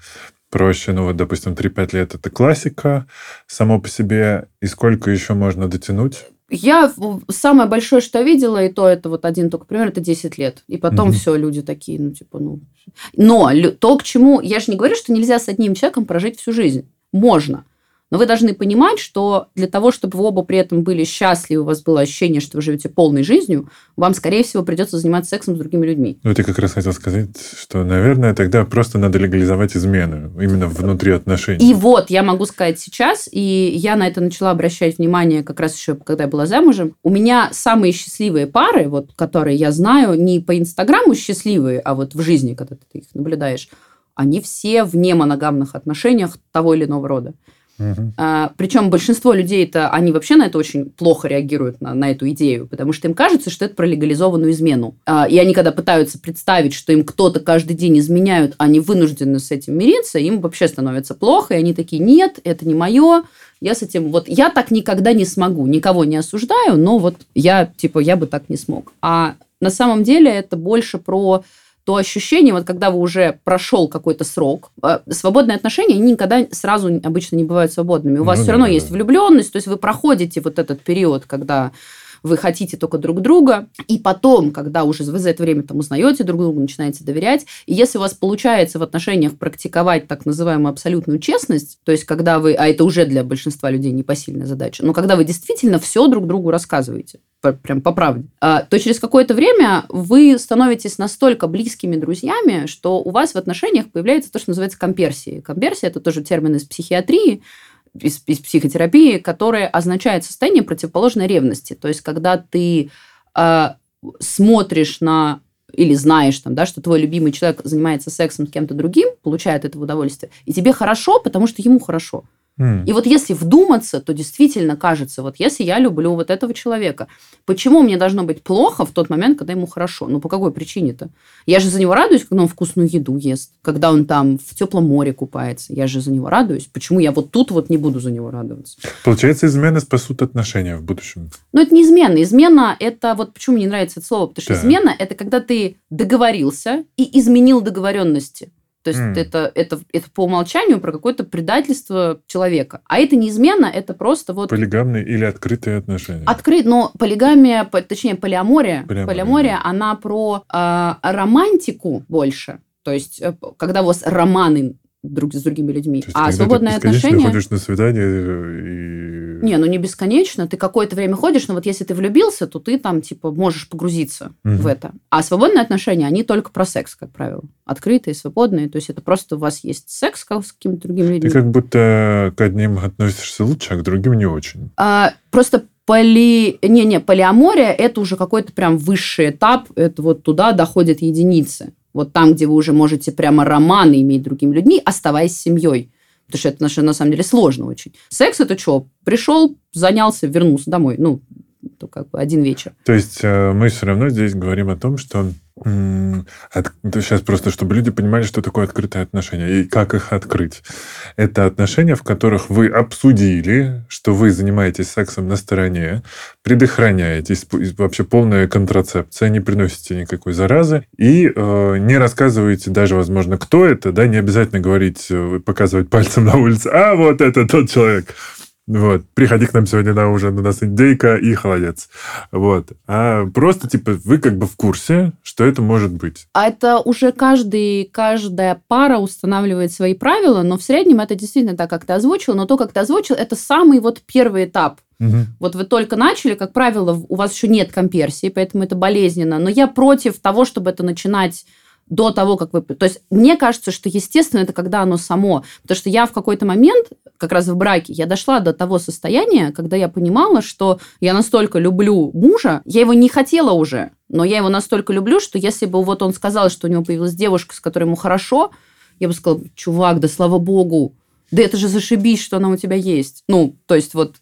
проще, ну вот, допустим, 3-5 лет это классика само по себе, и сколько еще можно дотянуть? Я самое большое, что я видела, и то это вот один только пример, это 10 лет. И потом Мгм. все, люди такие, ну, типа, ну... Но то, к чему... Я же не говорю, что нельзя с одним человеком прожить всю жизнь. Можно. Но вы должны понимать, что для того, чтобы вы оба при этом были счастливы, у вас было ощущение, что вы живете полной жизнью, вам, скорее всего, придется заниматься сексом с другими людьми. Ну, ты как раз хотел сказать, что, наверное, тогда просто надо легализовать измену именно внутри отношений. И вот я могу сказать сейчас, и я на это начала обращать внимание как раз еще, когда я была замужем. У меня самые счастливые пары, вот, которые я знаю, не по Инстаграму счастливые, а вот в жизни, когда ты их наблюдаешь, они все в немоногамных отношениях того или иного рода. А, причем большинство людей-то, они вообще на это очень плохо реагируют, на, на эту идею, потому что им кажется, что это про легализованную измену. А, и они, когда пытаются представить, что им кто-то каждый день изменяют, они вынуждены с этим мириться, им вообще становится плохо, и они такие, нет, это не мое, я с этим, вот я так никогда не смогу, никого не осуждаю, но вот я, типа, я бы так не смог. А на самом деле это больше про то ощущение, вот когда вы уже прошел какой-то срок, э, свободные отношения, они никогда сразу обычно не бывают свободными. У вас Ну все да, равно да, есть да. влюбленность, то есть вы проходите вот этот период, когда вы хотите только друг друга, и потом, когда уже вы за это время там узнаете друг друга, начинаете доверять, и если у вас получается в отношениях практиковать так называемую абсолютную честность, то есть когда вы, а это уже для большинства людей непосильная задача, но когда вы действительно все друг другу рассказываете, прям по правде, а, то через какое-то время вы становитесь настолько близкими друзьями, что у вас в отношениях появляется то, что называется комперсией. Комперсия – это тоже термин из психиатрии, из, из психотерапии, которое означает состояние противоположной ревности. То есть, когда ты э, смотришь на или знаешь, там, да, что твой любимый человек занимается сексом с кем-то другим, получает это удовольствие, и тебе хорошо, потому что ему хорошо. И вот если вдуматься, то действительно кажется, вот если я люблю вот этого человека, почему мне должно быть плохо в тот момент, когда ему хорошо? Ну, по какой причине-то? Я же за него радуюсь, когда он вкусную еду ест, когда он там в теплом море купается. Я же за него радуюсь. Почему я вот тут вот не буду за него радоваться? Получается, измены спасут отношения в будущем. Но это не измена. Измена – это вот почему мне не нравится это слово, потому что Да. измена – это когда ты договорился и изменил договоренности. То есть М. это, это, это по умолчанию про какое-то предательство человека. А это не измена, это просто вот Полигамные или открытые отношения. открыт, но полигамия, по- точнее полиамория, Полиамория, полиамория, да. она про а, романтику больше. То есть э, когда у вас романы друг с другими людьми. То есть, а свободные ты отношения... ходишь на свидание э, и... Не, ну не бесконечно. Ты какое-то время ходишь, но вот если ты влюбился, то ты там, типа, можешь погрузиться Мгм. в это. А свободные отношения, они только про секс, как правило. Открытые, свободные. То есть это просто у вас есть секс как с какими-то другими людьми. Ты как будто к одним относишься лучше, а к другим не очень. А, просто поли... Не-не, полиамория – это уже какой-то прям высший этап. Это вот туда доходят единицы. Вот там, где вы уже можете прямо романы иметь другими людьми, оставаясь семьей. Потому что это на самом деле сложно очень. Секс – это что? Пришел, занялся, вернулся домой. Ну, то как бы один вечер. То есть э, мы все равно здесь говорим о том, что от- сейчас просто, чтобы люди понимали, что такое открытые отношения и как их открыть. Это отношения, в которых вы обсудили, что вы занимаетесь сексом на стороне, предохраняетесь, вообще полная контрацепция, не приносите никакой заразы и э, не рассказываете даже, возможно, кто это, да, не обязательно говорить, э, показывать пальцем на улице, а вот это тот человек. Вот, приходи к нам сегодня на ужин, у нас индейка и холодец. Вот. А просто, типа, вы как бы в курсе, что это может быть. А это уже каждый, каждая пара устанавливает свои правила, но в среднем это действительно так, как ты озвучил. Но то, как ты озвучил, это самый вот первый этап. Мгм. Вот вы только начали, как правило, у вас еще нет комперсии, поэтому это болезненно. Но я против того, чтобы это начинать до того, как вы... То есть мне кажется, что естественно это когда оно само. Потому что я в какой-то момент, как раз в браке, я дошла до того состояния, когда я понимала, что я настолько люблю мужа, я его не хотела уже, но я его настолько люблю, что если бы вот он сказал, что у него появилась девушка, с которой ему хорошо, я бы сказала, чувак, да слава богу, да это же зашибись, что она у тебя есть. Ну, то есть вот,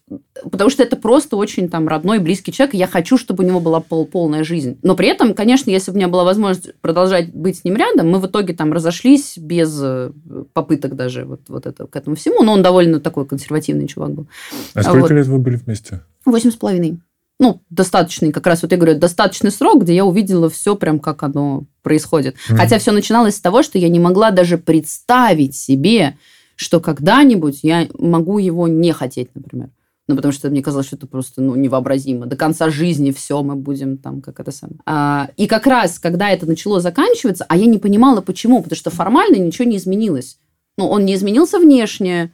потому что это просто очень там родной, близкий человек, и я хочу, чтобы у него была пол- полная жизнь. Но при этом, конечно, если бы у меня была возможность продолжать быть с ним рядом, мы в итоге там разошлись без э, попыток даже вот, вот это, к этому всему, но он довольно такой консервативный чувак был. А сколько вот. лет вы были вместе? Восемь с половиной. Ну, достаточный, как раз вот я говорю, достаточный срок, где я увидела все прям, как оно происходит. Мгм. Хотя все начиналось с того, что я не могла даже представить себе, что когда-нибудь я могу его не хотеть, например. Ну, потому что мне казалось, что это просто ну, невообразимо. До конца жизни все мы будем там, как это самое. А, и как раз, когда это начало заканчиваться, а я не понимала, почему, потому что формально ничего не изменилось. Ну, он не изменился внешне,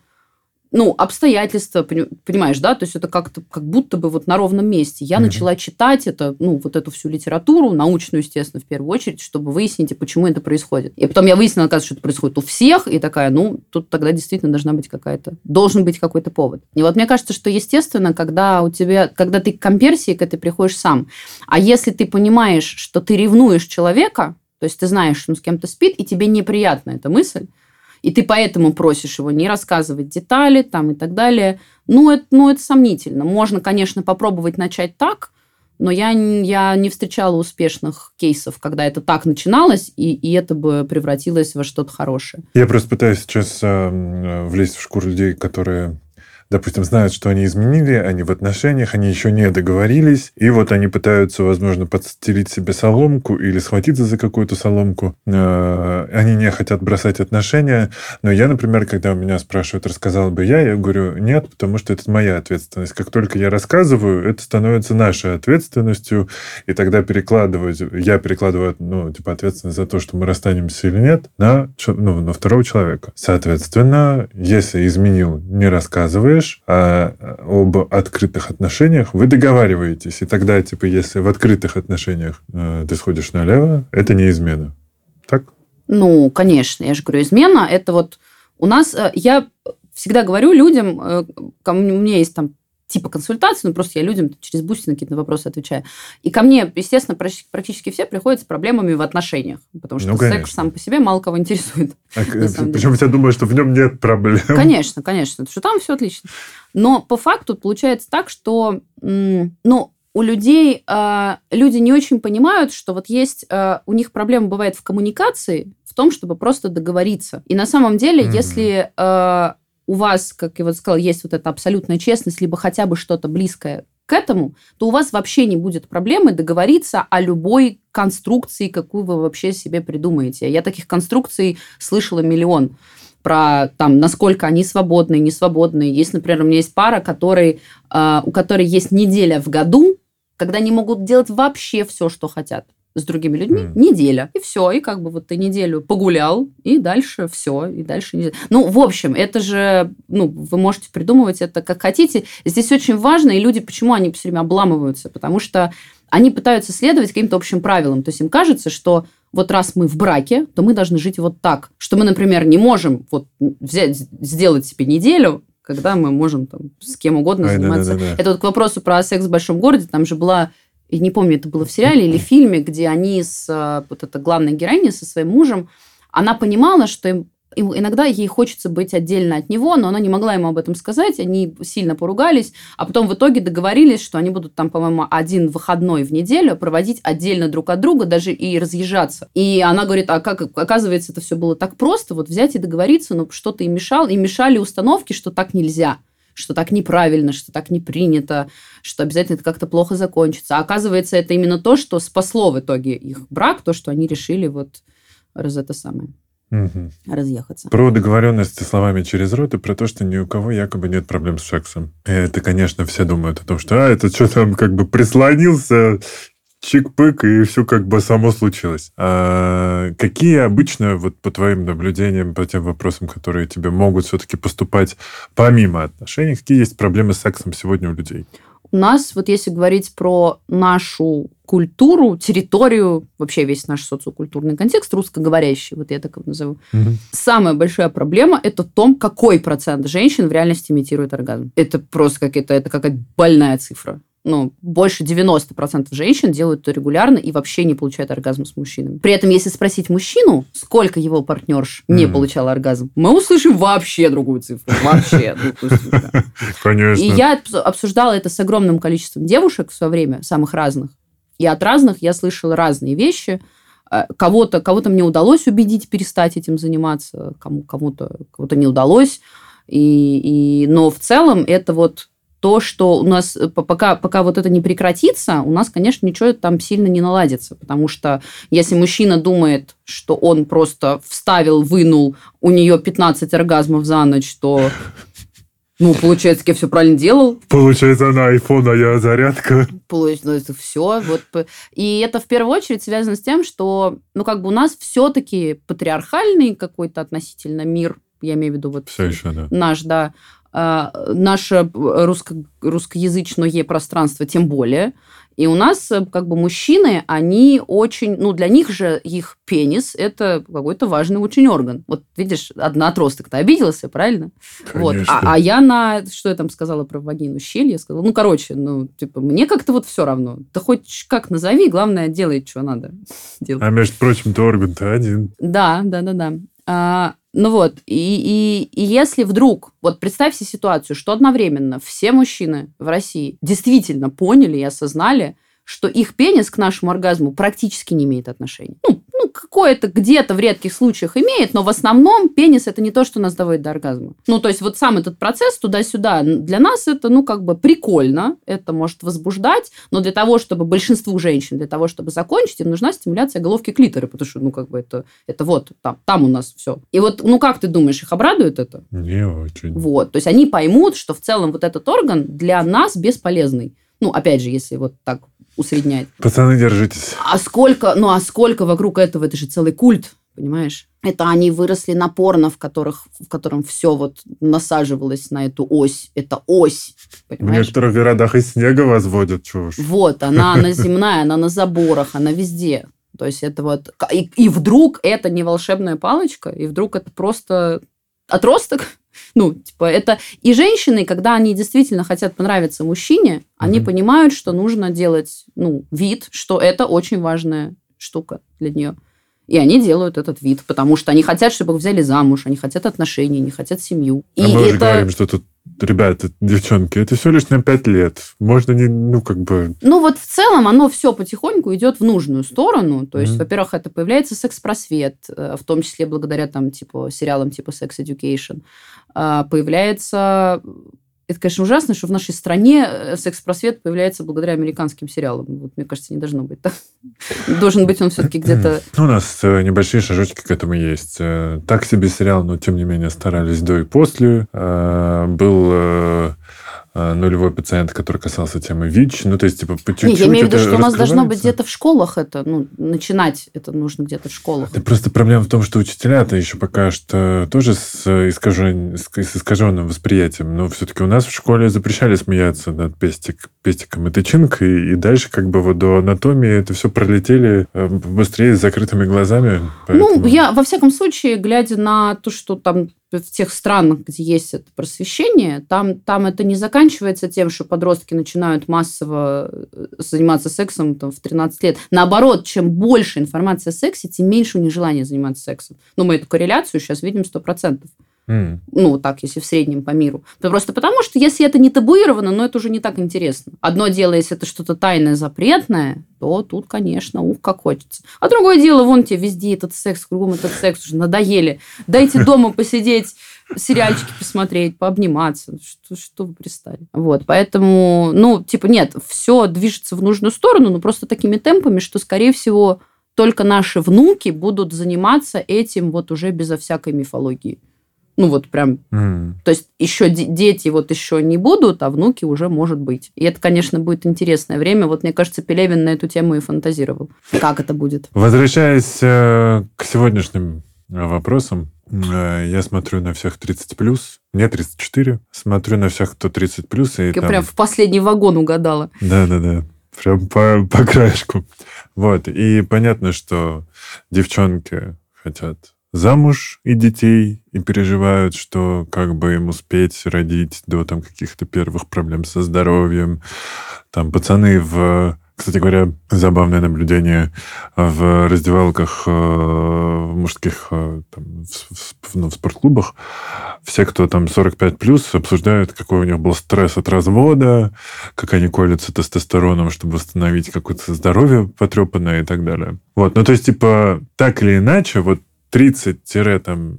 ну, обстоятельства, пони- понимаешь, да, то есть это как-то, как будто бы вот на ровном месте. Я Мгм. начала читать это, ну, вот эту всю литературу, научную, естественно, в первую очередь, чтобы выяснить, почему это происходит. И потом я выяснила, оказывается, что это происходит у всех, и такая, ну, тут тогда действительно должна быть какая-то, должен быть какой-то повод. И вот мне кажется, что, естественно, когда у тебя, когда ты к комперсии к этой приходишь сам, а если ты понимаешь, что ты ревнуешь человека, то есть ты знаешь, что он с кем-то спит, и тебе неприятна эта мысль, и ты поэтому просишь его не рассказывать детали там и так далее. Ну, это, ну, это сомнительно. Можно, конечно, попробовать начать так, но я, я не встречала успешных кейсов, когда это так начиналось, и, и это бы превратилось во что-то хорошее. Я просто пытаюсь сейчас э, влезть в шкуру людей, которые, допустим, знают, что они изменили, они в отношениях, они еще не договорились, и вот они пытаются, возможно, подстелить себе соломку или схватиться за какую-то соломку. Э, Они не хотят бросать отношения, но я, например, когда у меня спрашивают, рассказал бы я, я говорю, нет, потому что это моя ответственность. Как только я рассказываю, это становится нашей ответственностью, и тогда перекладывать, я перекладываю, ну, типа, ответственность за то, что мы расстанемся или нет, на, ну, на второго человека. Соответственно, если изменил, не рассказываешь, а об открытых отношениях вы договариваетесь. И тогда, типа, если в открытых отношениях э, ты сходишь налево, это не измена. Так? Ну, конечно, я же говорю, измена – это вот у нас... э, Я всегда говорю людям, э, ко мне- есть там типа консультации, ну, просто я людям через Бусти на какие-то вопросы отвечаю. И ко мне, естественно, практически все приходят с проблемами в отношениях, потому что ну, секс сам по себе мало кого интересует. А, причем я думаю, что в нем нет проблем. Конечно, конечно, что там все отлично. Но по факту получается так, что, ну, у людей э, люди не очень понимают, что вот есть э, у них проблема бывает в коммуникации, в том, чтобы просто договориться. И на самом деле, mm-hmm. если э, у вас, как я вот сказала, есть вот эта абсолютная честность, либо хотя бы что-то близкое к этому, то у вас вообще не будет проблемы договориться о любой конструкции, какую вы вообще себе придумаете. Я таких конструкций слышала миллион про там, насколько они свободные, не свободные. Есть, например, у меня есть пара, который, э, у которой есть неделя в году, когда они могут делать вообще все, что хотят с другими людьми mm. неделя. И все. И как бы вот ты неделю погулял, и дальше все. И дальше неделя. Ну, в общем, это же, ну, вы можете придумывать это как хотите. Здесь очень важно, и люди, почему они все время обламываются? Потому что они пытаются следовать каким-то общим правилам. То есть им кажется, что вот раз мы в браке, то мы должны жить вот так. Что мы, например, не можем вот взять, сделать себе неделю, когда мы можем там с кем угодно Ой, заниматься. Да, да, да, да. Это вот к вопросу про секс в большом городе. Там же была и не помню, это было в сериале или в фильме, где они с э, вот эта главной героиней со своим мужем, она понимала, что им иногда ей хочется быть отдельно от него, но она не могла ему об этом сказать, они сильно поругались, а потом в итоге договорились, что они будут там, по-моему, один выходной в неделю проводить отдельно друг от друга, даже и разъезжаться. И она говорит, а как, оказывается, это все было так просто, вот взять и договориться, но что-то им мешало, и мешали установки, что так нельзя что так неправильно, что так не принято, что обязательно это как-то плохо закончится. А оказывается, это именно то, что спасло в итоге их брак, то, что они решили вот раз это самое угу. разъехаться. Про договоренности словами через рот и про то, что ни у кого якобы нет проблем с сексом. Это, конечно, все думают о том, что а, это что там как бы прислонился чик-пык, и все как бы само случилось. А какие обычно, вот по твоим наблюдениям, по тем вопросам, которые тебе могут все-таки поступать помимо отношений, какие есть проблемы с сексом сегодня у людей? У нас, вот если говорить про нашу культуру, территорию, вообще весь наш социокультурный контекст русскоговорящий, вот я так его назову, угу. самая большая проблема это в том, какой процент женщин в реальности имитирует оргазм. Это просто какая-то, это какая-то больная цифра ну, больше 90% женщин делают это регулярно и вообще не получают оргазм с мужчинами. При этом, если спросить мужчину, сколько его партнерш не mm. получал оргазм, мы услышим вообще другую цифру. Вообще. Конечно. И я обсуждала это с огромным количеством девушек в свое время, самых разных. И от разных я слышала разные вещи. Э, кого-то кого мне удалось убедить перестать этим заниматься, кому, кому-то кого-то не удалось. И, и, но в целом это вот то, что у нас э, пока, пока вот это не прекратится, у нас, конечно, ничего там сильно не наладится. Потому что если мужчина думает, что он просто вставил, вынул, у нее 15 оргазмов за ночь, то ну, получается, я все правильно делал. Получается, она iPhone, а я зарядка. Получается, это все. Вот. И это в первую очередь связано с тем, что, ну, как бы у нас все-таки патриархальный какой-то относительно мир, я имею в виду вот все еще, да. наш, да, наше русско русскоязычное пространство тем более. И у нас э, как бы мужчины, они очень, ну для них же их пенис это какой-то важный очень орган. Вот видишь, одна отросток-то обиделся, правильно? Конечно. Вот. А, а я на, что я там сказала про вагину щель, я сказала, ну короче, ну типа мне как-то вот все равно. Да хоть как назови, главное делай, что надо делать. А между прочим, то орган-то один. Да, да, да, да. А, ну вот, и, и, и если вдруг, вот представь себе ситуацию, что одновременно все мужчины в России действительно поняли и осознали, что их пенис к нашему оргазму практически не имеет отношения. Ну, ну, какое-то где-то в редких случаях имеет, но в основном пенис это не то, что нас доводит до оргазма. Ну, то есть вот сам этот процесс туда-сюда, для нас это, ну, как бы прикольно, это может возбуждать, но для того, чтобы большинству женщин, для того, чтобы закончить, им нужна стимуляция головки клитора, потому что, ну, как бы это, это вот там, там у нас все. И вот, ну, как ты думаешь, их обрадует это? Не очень. Вот, то есть они поймут, что в целом вот этот орган для нас бесполезный. Ну, опять же, если вот так усреднять. Пацаны, держитесь. А сколько, ну а сколько вокруг этого, это же целый культ, понимаешь? Это они выросли на порно, в, которых, в котором все вот насаживалось на эту ось. Это ось, понимаешь? В некоторых городах и снега возводят, чушь. Вот, она, она земная, она на заборах, она везде. То есть это вот... И, и вдруг это не волшебная палочка, и вдруг это просто отросток. Ну, типа, это и женщины, когда они действительно хотят понравиться мужчине, они Мгм. понимают, что нужно делать, ну, вид, что это очень важная штука для нее. И они делают этот вид, потому что они хотят, чтобы их взяли замуж, они хотят отношений, они хотят семью. И а мы уже это... говорим, что тут, ребята, девчонки, это все лишь на пять лет. Можно не, ну, как бы... Ну вот в целом оно все потихоньку идет в нужную сторону. То есть, Мгм. во-первых, это появляется секс-просвет, э, в том числе благодаря там типа сериалам типа Sex Education. А, Появляется это, конечно, ужасно, что в нашей стране э, секс-просвет появляется благодаря американским сериалам. Вот, мне кажется, не должно быть так. Должен быть он все-таки где-то... Ну, у нас э, небольшие шажочки к этому есть. Э, Так себе сериал, но тем не менее старались до и после. Был нулевой пациент, который касался темы ВИЧ. Ну, то есть, типа, по Не, чуть-чуть я имею в виду, это что у нас должно быть где-то в школах это, ну, начинать это нужно где-то в школах. Да просто проблема в том, что учителя-то еще пока что тоже с, искажен- с искаженным восприятием. Но все-таки у нас в школе запрещали смеяться над пестик, пестиком и тычинкой, и дальше как бы вот до анатомии это все пролетели э, быстрее с закрытыми глазами. Ну, поэтому- я, во всяком случае, глядя на то, что там в тех странах, где есть это просвещение, там, там это не заканчивается тем, что подростки начинают массово э, заниматься сексом там, в 13 лет. Наоборот, чем больше информации о сексе, тем меньше у них желания заниматься сексом. Но мы эту корреляцию сейчас видим 100%. М. Ну, так, если в среднем по миру. Да Просто потому, что если это не табуировано, но это уже не так интересно. Одно дело, если это что-то тайное, запретное, то тут, конечно, ух, как хочется. А другое дело, вон тебе везде этот секс, кругом этот секс, уже надоели. Дайте дома посидеть, сериальчики посмотреть, пообниматься. Что, что вы пристали? Вот, поэтому, ну, типа, нет, все движется в нужную сторону, но просто такими темпами, что, скорее всего, только наши внуки будут заниматься этим вот уже безо всякой мифологии. Ну, вот прям М. то есть еще де- дети вот еще не будут, а внуки уже может быть. И это, конечно, будет интересное время. Вот мне кажется, Пелевин на эту тему и фантазировал. Как это будет? Возвращаясь э, к сегодняшним э, вопросам, э, я смотрю на всех 30 плюс, мне 34, смотрю на всех, кто 30 плюс, и Я там- прям в последний вагон угадала. Да-да-да. Прям по, по краешку. Вот. И понятно, что девчонки хотят замуж и детей, и переживают, что как бы им успеть родить до там каких-то первых проблем со здоровьем. Там пацаны в... Кстати говоря, забавное наблюдение в раздевалках э, мужских э, там, в, в- ну, в спортклубах. Все, кто там 45 плюс, обсуждают, какой у них был стресс от развода, как они колются тестостероном, чтобы восстановить какое-то здоровье потрепанное и так далее. Вот, ну то есть, типа, так или иначе, вот 30 там,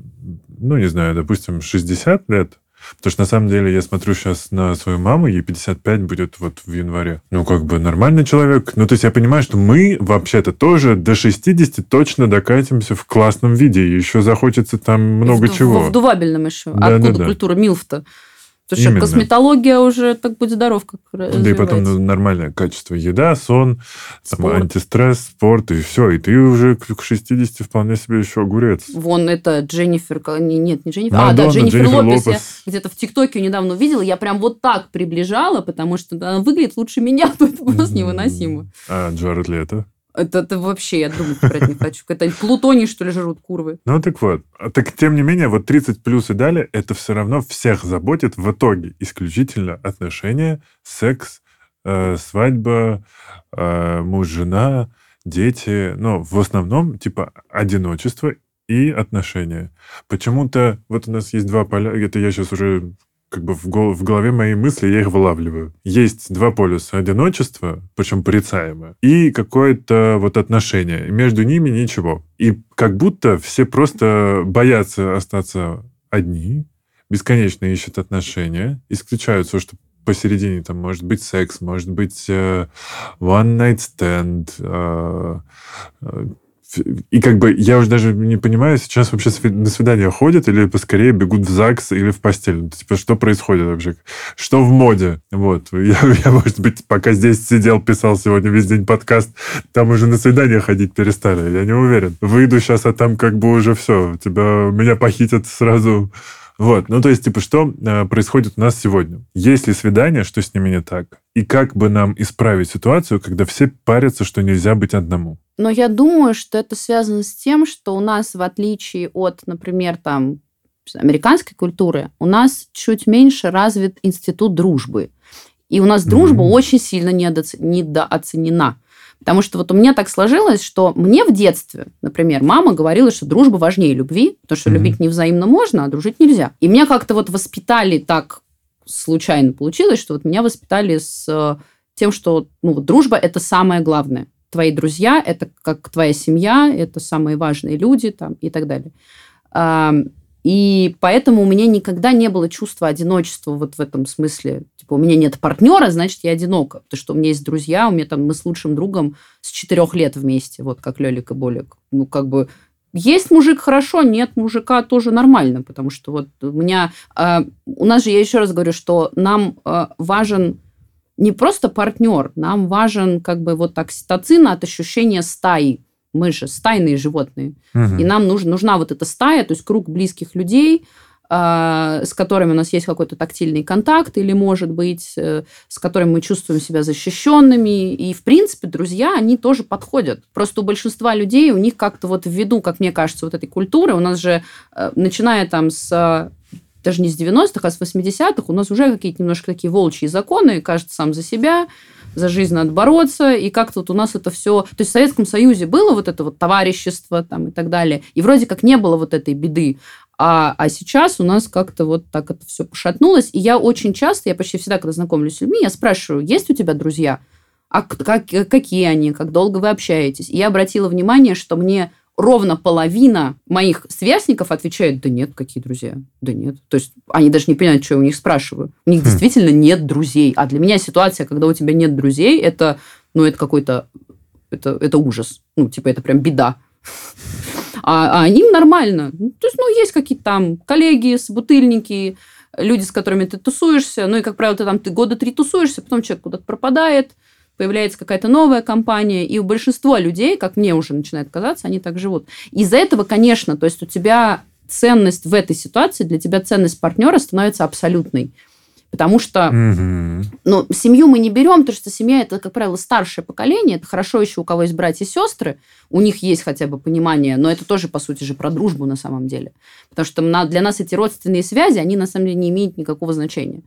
ну не знаю, допустим, 60 лет, Потому что на самом деле я смотрю сейчас на свою маму, ей 55 будет вот в январе. Ну, как бы нормальный человек. Ну, то есть я понимаю, что мы вообще-то тоже до 60 точно докатимся в классном виде. И еще захочется там много В- чего. В вдувабельном еще. Да, Откуда да, да. культура Милфта? Потому что Именно. косметология уже так будь здоров, как Да и потом нормальное качество. Еда, сон, там, Спорт. антистресс, спорт, и все. И ты уже к к 60 вполне себе еще огурец. Вон это Дженнифер... Нет, не Дженнифер. а, да, Мадонна, Дженнифер, Дженнифер Лопес. Я Лопес. где-то в ТикТоке недавно увидела. Я прям вот так приближала, потому что она выглядит лучше меня. Это просто невыносимо. А Джаред Лето? Это, это вообще, я думать про это не хочу. Это плутоний, что ли, жрут курвы. Ну, так вот. А Так, тем не менее, вот 30 плюс и далее, это все равно всех заботит в итоге исключительно отношения, секс, э, свадьба, э, муж-жена, дети. Ну, в основном, типа, одиночество и отношения. Почему-то вот у нас есть два поля, это я сейчас уже как бы в, гол- в голове моей мысли я их вылавливаю. Есть два полюса одиночества, причем порицаемое, и какое-то вот отношение. Между ними ничего. И как будто все просто боятся остаться одни, бесконечно ищут отношения, исключают все, что посередине там может быть секс, может быть э, one night stand, э, э, и как бы я уже даже не понимаю, сейчас вообще на свидание ходят или поскорее бегут в ЗАГС или в постель. Ну, Типа, что происходит вообще? Что в моде? Вот. Я, я, может быть, пока здесь сидел, писал сегодня весь день подкаст, там уже на свидание ходить перестали. Я не уверен. Выйду сейчас, а там как бы уже все. Тебя, меня похитят сразу. Вот. Ну, то есть, типа, что э, происходит у нас сегодня? Есть ли свидание, что с ними не так? И как бы нам исправить ситуацию, когда все парятся, что нельзя быть одному? Но я думаю, что это связано с тем, что у нас, в отличие от, например, там, американской культуры у нас чуть меньше развит институт дружбы. И у нас дружба mm-hmm. очень сильно недооценена. Потому что вот у меня так сложилось, что мне в детстве, например, мама говорила, что дружба важнее любви, потому что mm-hmm. любить невзаимно можно, а дружить нельзя. И меня как-то вот воспитали так случайно получилось, что вот меня воспитали с э, тем, что ну, вот дружба – это самое главное. Твои друзья – это как твоя семья, это самые важные люди там, и так далее. И поэтому у меня никогда не было чувства одиночества вот в этом смысле. Типа, у меня нет партнера, значит, я одинока. Потому что у меня есть друзья, у меня там мы с лучшим другом с четырех лет вместе, вот как Лёлик и Болик. Ну, как бы есть мужик хорошо, нет мужика тоже нормально, потому что вот у меня... Э, у нас же, я еще раз говорю, что нам э, важен не просто партнер, нам важен как бы вот окситоцин от ощущения стаи. Мы же стайные животные. Угу. И нам нужна, нужна вот эта стая, то есть круг близких людей, э, с которыми у нас есть какой-то тактильный контакт, или, может быть, э, с которыми мы чувствуем себя защищенными. И, в принципе, друзья, они тоже подходят. Просто у большинства людей, у них как-то вот ввиду, как мне кажется, вот этой культуры, у нас же, э, начиная там с даже не с 90-х, а с 80-х, у нас уже какие-то немножко такие волчьи законы, каждый сам за себя, за жизнь надо бороться, и как-то вот у нас это все... То есть в Советском Союзе было вот это вот товарищество там и так далее, и вроде как не было вот этой беды. А, а сейчас у нас как-то вот так это все пошатнулось. И я очень часто, я почти всегда, когда знакомлюсь с людьми, я спрашиваю, есть у тебя друзья? А как, какие они? Как долго вы общаетесь? И я обратила внимание, что мне ровно половина моих сверстников отвечает, да нет, какие друзья? Да нет. То есть они даже не понимают, что я у них спрашиваю. У них хм. действительно нет друзей. А для меня ситуация, когда у тебя нет друзей, это, ну, это какой-то, это, это ужас. Ну, типа, это прям беда. А, а им нормально. Ну, то есть, ну, есть какие-то там коллеги, собутыльники, люди, с которыми ты тусуешься. Ну, и, как правило, ты там ты года три тусуешься, потом человек куда-то пропадает – появляется какая-то новая компания, и у большинства людей, как мне уже начинает казаться, они так живут. Из-за этого, конечно, то есть у тебя ценность в этой ситуации, для тебя ценность партнера становится абсолютной. Потому что угу. ну, семью мы не берем, потому что семья это, как правило, старшее поколение. Это хорошо еще у кого есть братья и сестры. У них есть хотя бы понимание, но это тоже, по сути же, про дружбу на самом деле. Потому что для нас эти родственные связи, они на самом деле не имеют никакого значения.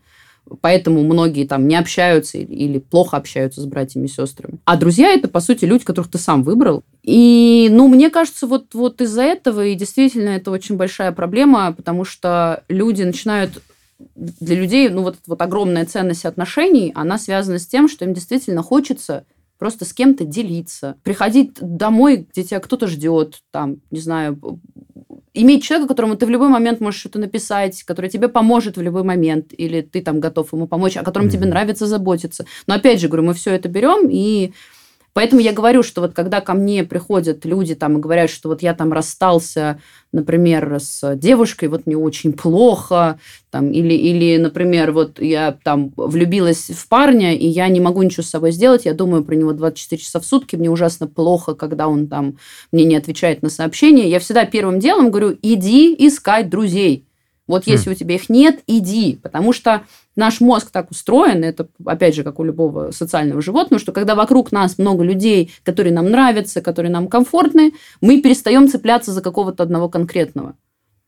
Поэтому многие там не общаются или плохо общаются с братьями и сестрами. А друзья это, по сути, люди, которых ты сам выбрал. И, ну, мне кажется, вот, вот из-за этого, и действительно, это очень большая проблема, потому что люди начинают для людей, ну, вот, вот огромная ценность отношений, она связана с тем, что им действительно хочется просто с кем-то делиться, приходить домой, где тебя кто-то ждет, там, не знаю, иметь человека, которому ты в любой момент можешь что-то написать, который тебе поможет в любой момент, или ты там готов ему помочь, о котором mm-hmm. тебе нравится заботиться. Но опять же, говорю, мы все это берем и Поэтому я говорю, что вот когда ко мне приходят люди там и говорят, что вот я там расстался, например, с девушкой, вот мне очень плохо, там, или, или, например, вот я там влюбилась в парня, и я не могу ничего с собой сделать, я думаю про него 24 часа в сутки, мне ужасно плохо, когда он там мне не отвечает на сообщения, я всегда первым делом говорю, иди искать друзей. Вот если хм. у тебя их нет, иди, потому что наш мозг так устроен, это, опять же, как у любого социального животного, что когда вокруг нас много людей, которые нам нравятся, которые нам комфортны, мы перестаем цепляться за какого-то одного конкретного.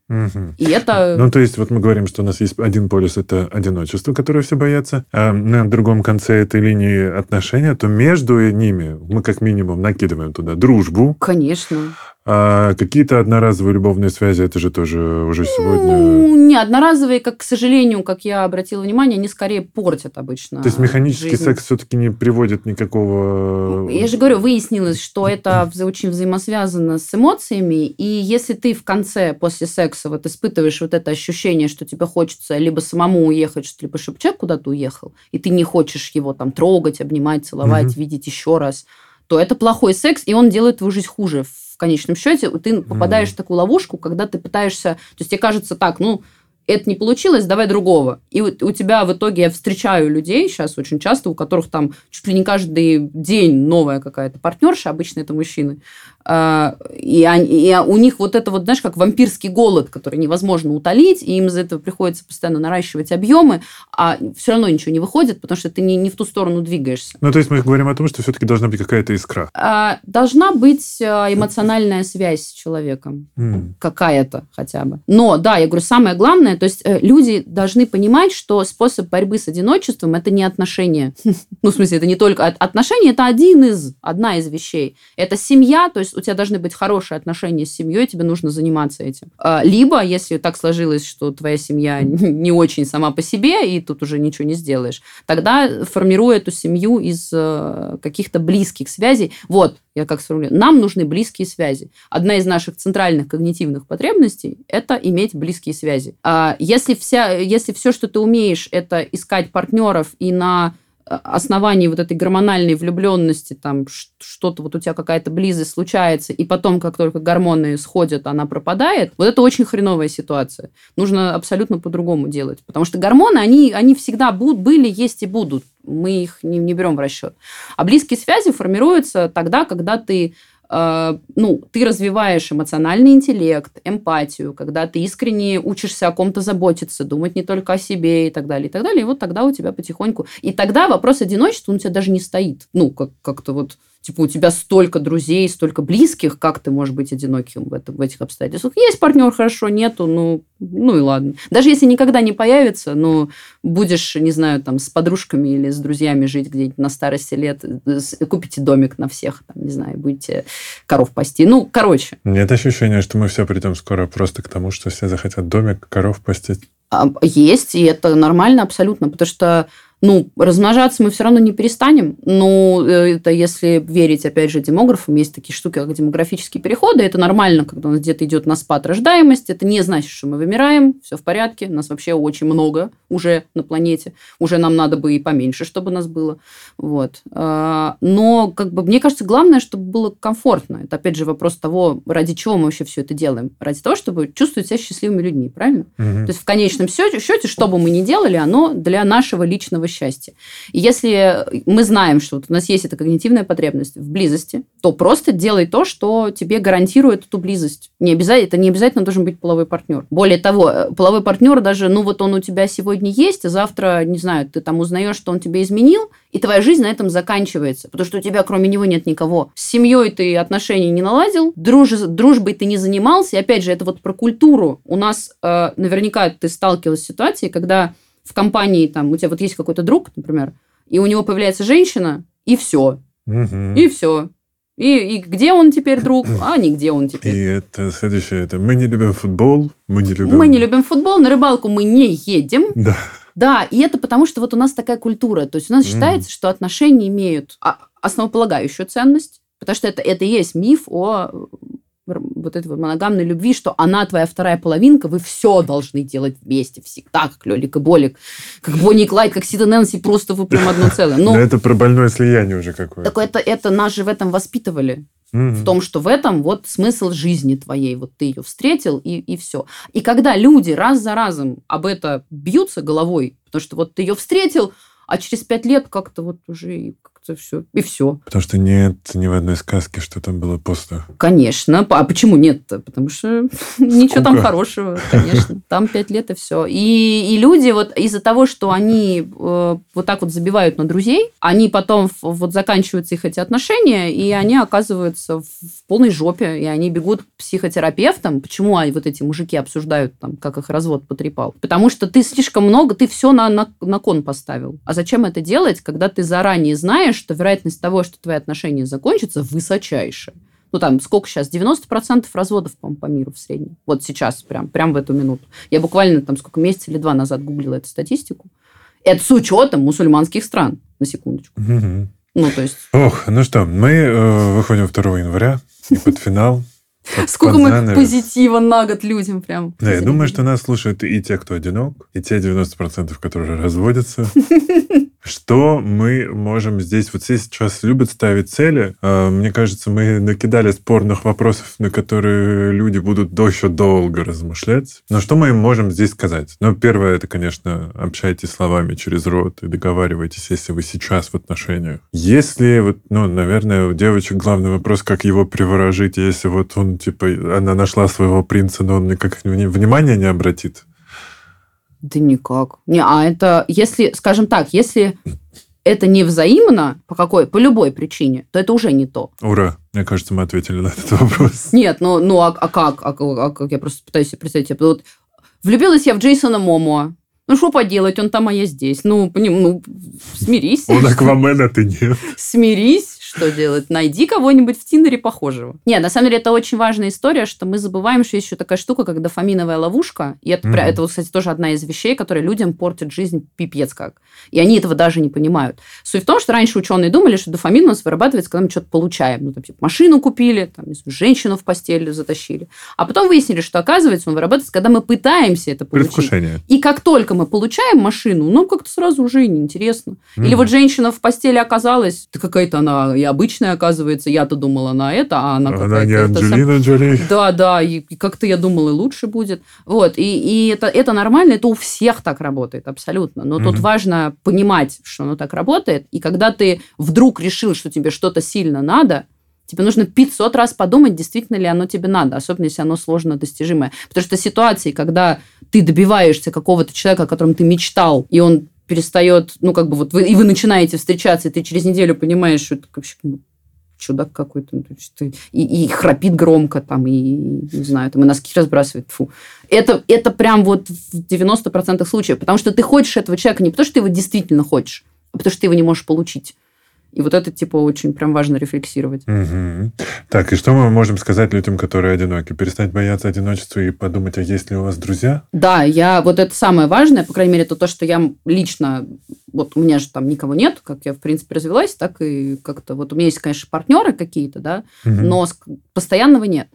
Угу. И это... Ну, то есть, вот мы говорим, что у нас есть один полюс, это одиночество, которое все боятся, а на другом конце этой линии отношения, то между ними мы как минимум накидываем туда дружбу. Конечно. А какие-то одноразовые любовные связи, это же тоже уже сегодня... Ну, не, одноразовые, как, к сожалению, как я обратила внимание, они скорее портят обычно То есть механический жизнь. секс все-таки не приводит никакого... Ну, я же говорю, выяснилось, что это очень взаимосвязано с эмоциями, и если ты в конце, после секса, вот испытываешь вот это ощущение, что тебе хочется либо самому уехать, либо чтобы человек куда-то уехал, и ты не хочешь его там трогать, обнимать, целовать, угу. видеть еще раз, то это плохой секс, и он делает твою жизнь хуже в конечном счете ты попадаешь mm. в такую ловушку, когда ты пытаешься, то есть тебе кажется так, ну, это не получилось, давай другого. И у, у тебя в итоге я встречаю людей сейчас очень часто, у которых там чуть ли не каждый день новая какая-то партнерша, обычно это мужчины, и, они, и у них вот это вот, знаешь, как вампирский голод, который невозможно утолить, и им из-за этого приходится постоянно наращивать объемы, а все равно ничего не выходит, потому что ты не, не в ту сторону двигаешься. Ну, то есть мы говорим о том, что все-таки должна быть какая-то искра. А, должна быть а, эмоциональная связь с человеком. М. Какая-то хотя бы. Но, да, я говорю, самое главное, то есть э, люди должны понимать, что способ борьбы с одиночеством – это не отношения. Ну, в смысле, это не только... от- Отношения – это один из, одна из вещей. Это семья, то есть у тебя должны быть хорошие отношения с семьей, тебе нужно заниматься этим. А, Либо, если так сложилось, что твоя семья не очень сама по себе, и тут уже ничего не сделаешь, тогда формируй эту семью из э, каких-то близких связей. Вот, я как сформулирую. Нам нужны близкие связи. Одна из наших центральных когнитивных потребностей – это иметь близкие связи. А Если, вся, если все, что ты умеешь, это искать партнеров и на основании вот этой гормональной влюбленности, там что-то вот у тебя какая-то близость случается, и потом, как только гормоны сходят, она пропадает, вот это очень хреновая ситуация. Нужно абсолютно по-другому делать. Потому что гормоны, они, они всегда будут, были, есть и будут. Мы их не, не берем в расчет. А близкие связи формируются тогда, когда ты ну, ты развиваешь эмоциональный интеллект, эмпатию, когда ты искренне учишься о ком-то заботиться, думать не только о себе и так далее, и так далее. И вот тогда у тебя потихоньку... И тогда вопрос одиночества, у тебя даже не стоит. Ну, как- как-то вот Типа у тебя столько друзей, столько близких, как ты можешь быть одиноким в, этом, в этих обстоятельствах? Есть партнер, хорошо, нету, ну, ну и ладно. Даже если никогда не появится, ну, будешь, не знаю, там, с подружками или с друзьями жить где-нибудь на старости лет, купите домик на всех, там, не знаю, будете коров пасти. Ну, короче, Нет ощущения, что мы все придем скоро просто к тому, что все захотят домик, коров пастить. А, Есть, и это нормально абсолютно, потому что ну, размножаться мы все равно не перестанем. Ну, э, это если верить, опять же, демографам, есть такие штуки, как демографические переходы. Это нормально, когда у нас где-то идет на спад рождаемость. Это не значит, что мы вымираем, все в порядке. Нас вообще очень много уже на планете. Уже нам надо бы и поменьше, чтобы нас было. Вот. А, Но, как бы, мне кажется, главное, чтобы было комфортно. Это, опять же, вопрос того, ради чего мы вообще все это делаем. Ради того, чтобы чувствовать себя счастливыми людьми, правильно? Мгм. То есть в конечном счете, счете, что бы мы ни делали, оно для нашего личного счастья. И если мы знаем, что вот у нас есть эта когнитивная потребность в близости, то просто делай то, что тебе гарантирует эту близость. Не обязательно, это не обязательно должен быть половой партнер. Более того, э, половой партнер даже, ну вот он у тебя сегодня есть, а завтра, не знаю, ты там узнаешь, что он тебя изменил, и твоя жизнь на этом заканчивается, потому что у тебя кроме него нет никого. С семьей ты отношений не наладил, друж- дружбой ты не занимался. И опять же, это вот про культуру. У нас э, наверняка ты сталкивалась с ситуацией, когда в компании там у тебя вот есть какой-то друг, например, и у него появляется женщина, и все, Мгм. и все. И, и где он теперь друг, а нигде он И теперь. это следующее, это мы не любим футбол, мы не любим... Мы не любим футбол, на рыбалку мы не едем. Да. Да, и это потому, что вот у нас такая культура. То есть у нас считается, что отношения имеют а, основополагающую ценность, потому что это, это и есть миф о вот этой вот моногамной любви, что она твоя вторая половинка, вы все должны делать вместе всегда, как Лёлик и Болик, как Бонни и Клайд, как Сид и Нэнси, просто вы прям одно целое. Но Ну, это про больное слияние уже какое-то. так это, это нас же в этом воспитывали. В том, что в этом вот смысл жизни твоей. Вот ты ее встретил, и, и все. И когда люди раз за разом об это бьются головой, потому что вот ты ее встретил, а через пять лет как-то вот уже как-то все, и все. Потому что нет ни в одной сказке, что там было после. Конечно. А почему нет-то? Потому что ничего там хорошего, конечно. Там пять лет и все. И, и люди вот из-за того, что они э, вот так вот забивают на друзей, они потом вот заканчиваются их эти отношения, и они оказываются в, в полной жопе, и они бегут к психотерапевтам. Почему они, вот эти мужики обсуждают, там, как их развод потрепал? Потому что ты слишком много, ты все на, на, на кон поставил. А зачем это делать, когда ты заранее знаешь, что вероятность того, что твои отношения закончатся, высочайшая? ну там сколько сейчас, 90% разводов, по-моему, по миру в среднем. Вот сейчас, прям, прям в эту минуту. Я буквально там сколько месяца или два назад гуглила эту статистику. Это с учетом мусульманских стран, на секундочку. Мгм. Ну, то есть, Ох, ну что, мы э, выходим 2 января, и под финал. сколько мы позитива на год людям прям. Да, я думаю, что нас слушают и те, кто одинок, и те 90%, которые разводятся. Что мы можем здесь... Вот все сейчас любят ставить цели. А, Мне кажется, мы накидали спорных вопросов, на которые люди будут еще долго размышлять. Но что мы им можем здесь сказать? Ну, первое, это, конечно, общайтесь словами через рот и договаривайтесь, если вы сейчас в отношениях. Если, вот, ну, наверное, у девочек главный вопрос, как его приворожить, если вот он, типа, она нашла своего принца, но он никак вни- внимания не обратит. Да никак. Не, а это, если, скажем так, если это не взаимно, по какой, по любой причине, то это уже не то. Ура! Мне кажется, мы ответили на этот вопрос. Нет, ну, ну а, а как? А, как- а как? Я просто пытаюсь себе представить. Вот, влюбилась я в Джейсона Момоа. Ну, что поделать, он там, а я здесь. Ну, ну смирись. Он Аквамен, а ты нет. Смирись, что делать? Найди кого-нибудь в Тиндере похожего. Нет, на самом деле это очень важная история, что мы забываем, что есть еще такая штука, как дофаминовая ловушка. И это, Мгм. это, кстати, тоже одна из вещей, которые людям портят жизнь пипец как. И они этого даже не понимают. Суть в том, что раньше ученые думали, что дофамин у нас вырабатывается, когда мы что-то получаем. Ну, там, типа, машину купили, там, не женщину в постель затащили. А потом выяснили, что, оказывается, он вырабатывается, когда мы пытаемся это получить. Предвкушение. И как только мы получаем машину, ну, как-то сразу уже неинтересно. Или Мгм. вот женщина в постели оказалась, да какая-то она и обычная оказывается, я-то думала она это, а она, Она не Анджелина Джоли. Да, да, и, и как-то я думала, лучше будет. Вот, и, и это, это нормально, это у всех так работает, абсолютно. Но тут важно понимать, что оно так работает, и когда ты вдруг решил, что тебе что-то сильно надо, тебе нужно 500 раз подумать, действительно ли оно тебе надо, особенно если оно сложно достижимое. Потому что ситуации, когда ты добиваешься какого-то человека, о котором ты мечтал, и он перестает, ну, как бы вот, вы, и вы начинаете встречаться, и ты через неделю понимаешь, что это вообще ну, чудак какой-то, ну, и, и храпит громко там, и, не знаю, там, и носки разбрасывает, фу. Это, это прям вот в 90% случаев, потому что ты хочешь этого человека не потому, что ты его действительно хочешь, а потому что ты его не можешь получить. И вот это, типа, очень прям важно рефлексировать. Мгм. Так, и что мы можем сказать людям, которые одиноки? Перестать бояться одиночества и подумать, а есть ли у вас друзья? Да, я вот это самое важное, по крайней мере, это то, что я лично, вот у меня же там никого нет, как я, в принципе, развелась, так и как-то, вот у меня есть, конечно, партнеры какие-то, да, Мгм. но постоянного нет.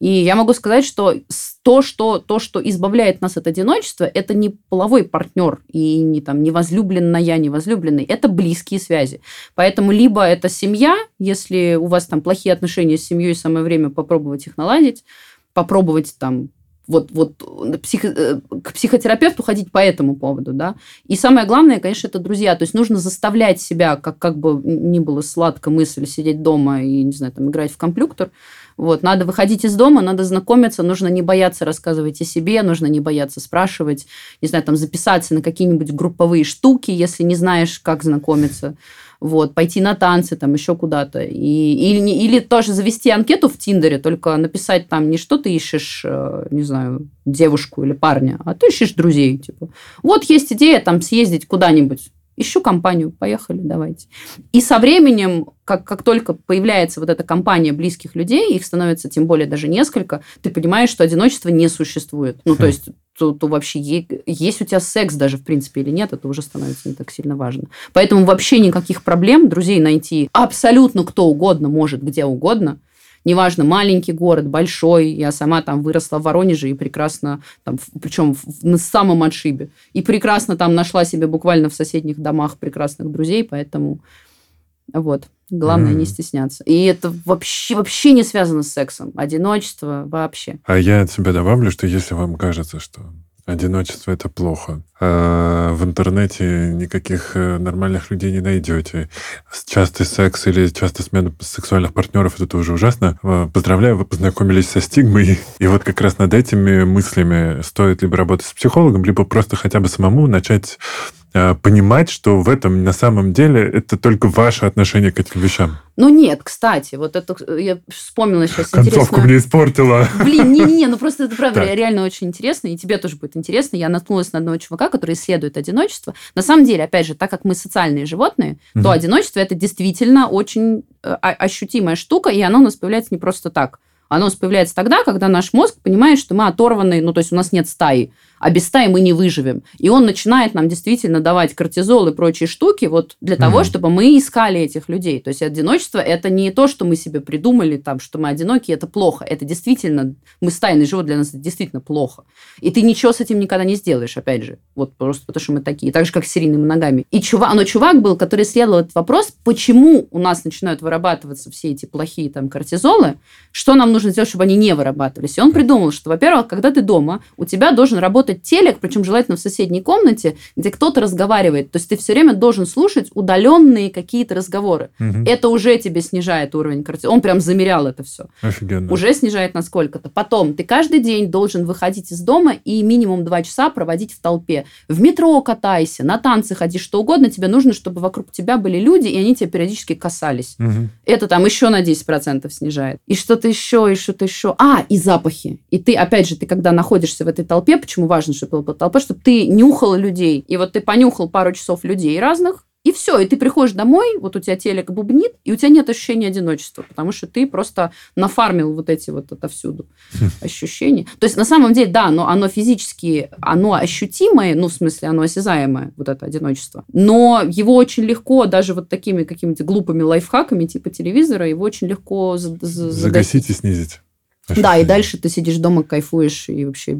И я могу сказать, что то, что, то, что избавляет нас от одиночества, это не половой партнер и не, там, не возлюбленная, не возлюбленный, это близкие связи. Поэтому либо это семья, если у вас там плохие отношения с семьей, самое время попробовать их наладить, попробовать там вот, вот на психо- э, к психотерапевту ходить по этому поводу, да. И самое главное, конечно, это друзья. То есть нужно заставлять себя, как, как бы ни было сладко мысль сидеть дома и, не знаю, там, играть в компьютер. Вот, надо выходить из дома, надо знакомиться, нужно не бояться рассказывать о себе, нужно не бояться спрашивать, не знаю, там, записаться на какие-нибудь групповые штуки, если не знаешь, как знакомиться вот, пойти на танцы, там, еще куда-то. И, или, или тоже завести анкету в Тиндере, только написать там не что ты ищешь, э, не знаю, девушку или парня, а ты ищешь друзей, типа. Вот есть идея там съездить куда-нибудь. Ищу компанию, поехали, давайте. И со временем, как, как только появляется вот эта компания близких людей, их становится тем более даже несколько, ты понимаешь, что одиночество не существует. Ну, то Хм. есть, то, то вообще есть у тебя секс даже, в принципе, или нет, это уже становится не так сильно важно. Поэтому вообще никаких проблем друзей найти абсолютно кто угодно может, где угодно. Неважно, маленький город, большой. Я сама там выросла в Воронеже и прекрасно, там, причем на самом отшибе. И прекрасно там нашла себе буквально в соседних домах прекрасных друзей, поэтому вот. Главное Мгм. не стесняться. И это вообще, вообще не связано с сексом. Одиночество вообще. А я от себя добавлю, что если вам кажется, что одиночество это плохо, а в интернете никаких э, нормальных людей не найдете, частый секс или часто смена сексуальных партнеров это тоже ужасно. Э, Поздравляю, вы познакомились со стигмой. И вот как раз над этими мыслями стоит либо работать с психологом, либо просто хотя бы самому начать понимать, что в этом на самом деле это только ваше отношение к этим вещам. Ну нет, кстати, вот это э, я вспомнила сейчас Концовку интересно. мне испортила. Блин, не-не-не, ну просто это правда Так. реально очень интересно, и тебе тоже будет интересно. Я наткнулась на одного чувака, который исследует одиночество. На самом деле, опять же, так как мы социальные животные, Мгм. то одиночество это действительно очень э, ощутимая штука, и оно у нас появляется не просто так. Оно у нас появляется тогда, когда наш мозг понимает, что мы оторваны, ну, то есть у нас нет стаи. А без стаи мы не выживем. И он начинает нам действительно давать кортизол и прочие штуки вот для mm-hmm. того, чтобы мы искали этих людей. То есть одиночество – это не то, что мы себе придумали, там, что мы одиноки, это плохо. Это действительно, мы стайный живот, для нас это действительно плохо. И ты ничего с этим никогда не сделаешь, опять же. Вот просто потому, что мы такие. Так же, как с серийными ногами. И чувак, но чувак был, который исследовал этот вопрос, почему у нас начинают вырабатываться все эти плохие там кортизолы, что нам нужно сделать, чтобы они не вырабатывались. И он придумал, что, во-первых, когда ты дома, у тебя должен работать телек, причем желательно в соседней комнате, где кто-то разговаривает. То есть ты все время должен слушать удаленные какие-то разговоры. Угу. Это уже тебе снижает уровень кортизола. Он прям замерял это все. Офигенно. Уже снижает на сколько-то. Потом ты каждый день должен выходить из дома и минимум два часа проводить в толпе. В метро катайся, на танцы ходи, что угодно. Тебе нужно, чтобы вокруг тебя были люди, и они тебя периодически касались. Угу. Это там еще на 10% снижает. И что-то еще, и что-то еще. А, и запахи. И ты, опять же, ты когда находишься в этой толпе, почему важно, чтобы была толпа, чтобы ты нюхал людей. И вот ты понюхал пару часов людей разных, и все, и ты приходишь домой, вот у тебя телек бубнит, и у тебя нет ощущения одиночества, потому что ты просто нафармил вот эти вот отовсюду ощущения. То есть на самом деле, да, но оно физически, оно ощутимое, ну, в смысле, оно осязаемое, вот это одиночество. Но его очень легко, даже вот такими какими-то глупыми лайфхаками, типа телевизора, его очень легко за- за- загасить и снизить. Да, и дальше ты сидишь дома, кайфуешь и вообще...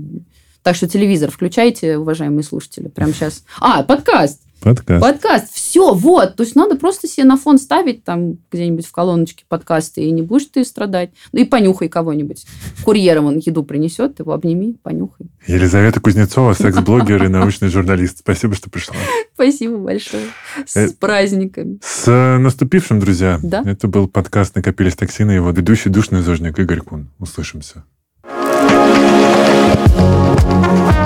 Так что телевизор включайте, уважаемые слушатели, прямо сейчас. А, подкаст! Подкаст. Подкаст. Все, вот. То есть надо просто себе на фон ставить там где-нибудь в колоночке подкасты, и не будешь ты страдать. Ну и понюхай кого-нибудь. Курьером он еду принесет, его обними, понюхай. Елизавета Кузнецова, секс-блогер и научный журналист. Спасибо, что пришла. Спасибо большое. С э, праздниками. С наступившим, друзья. Да. Это был подкаст «Накопились токсины» его ведущий душный зожник Игорь Кун. Услышимся. thank you Thank you.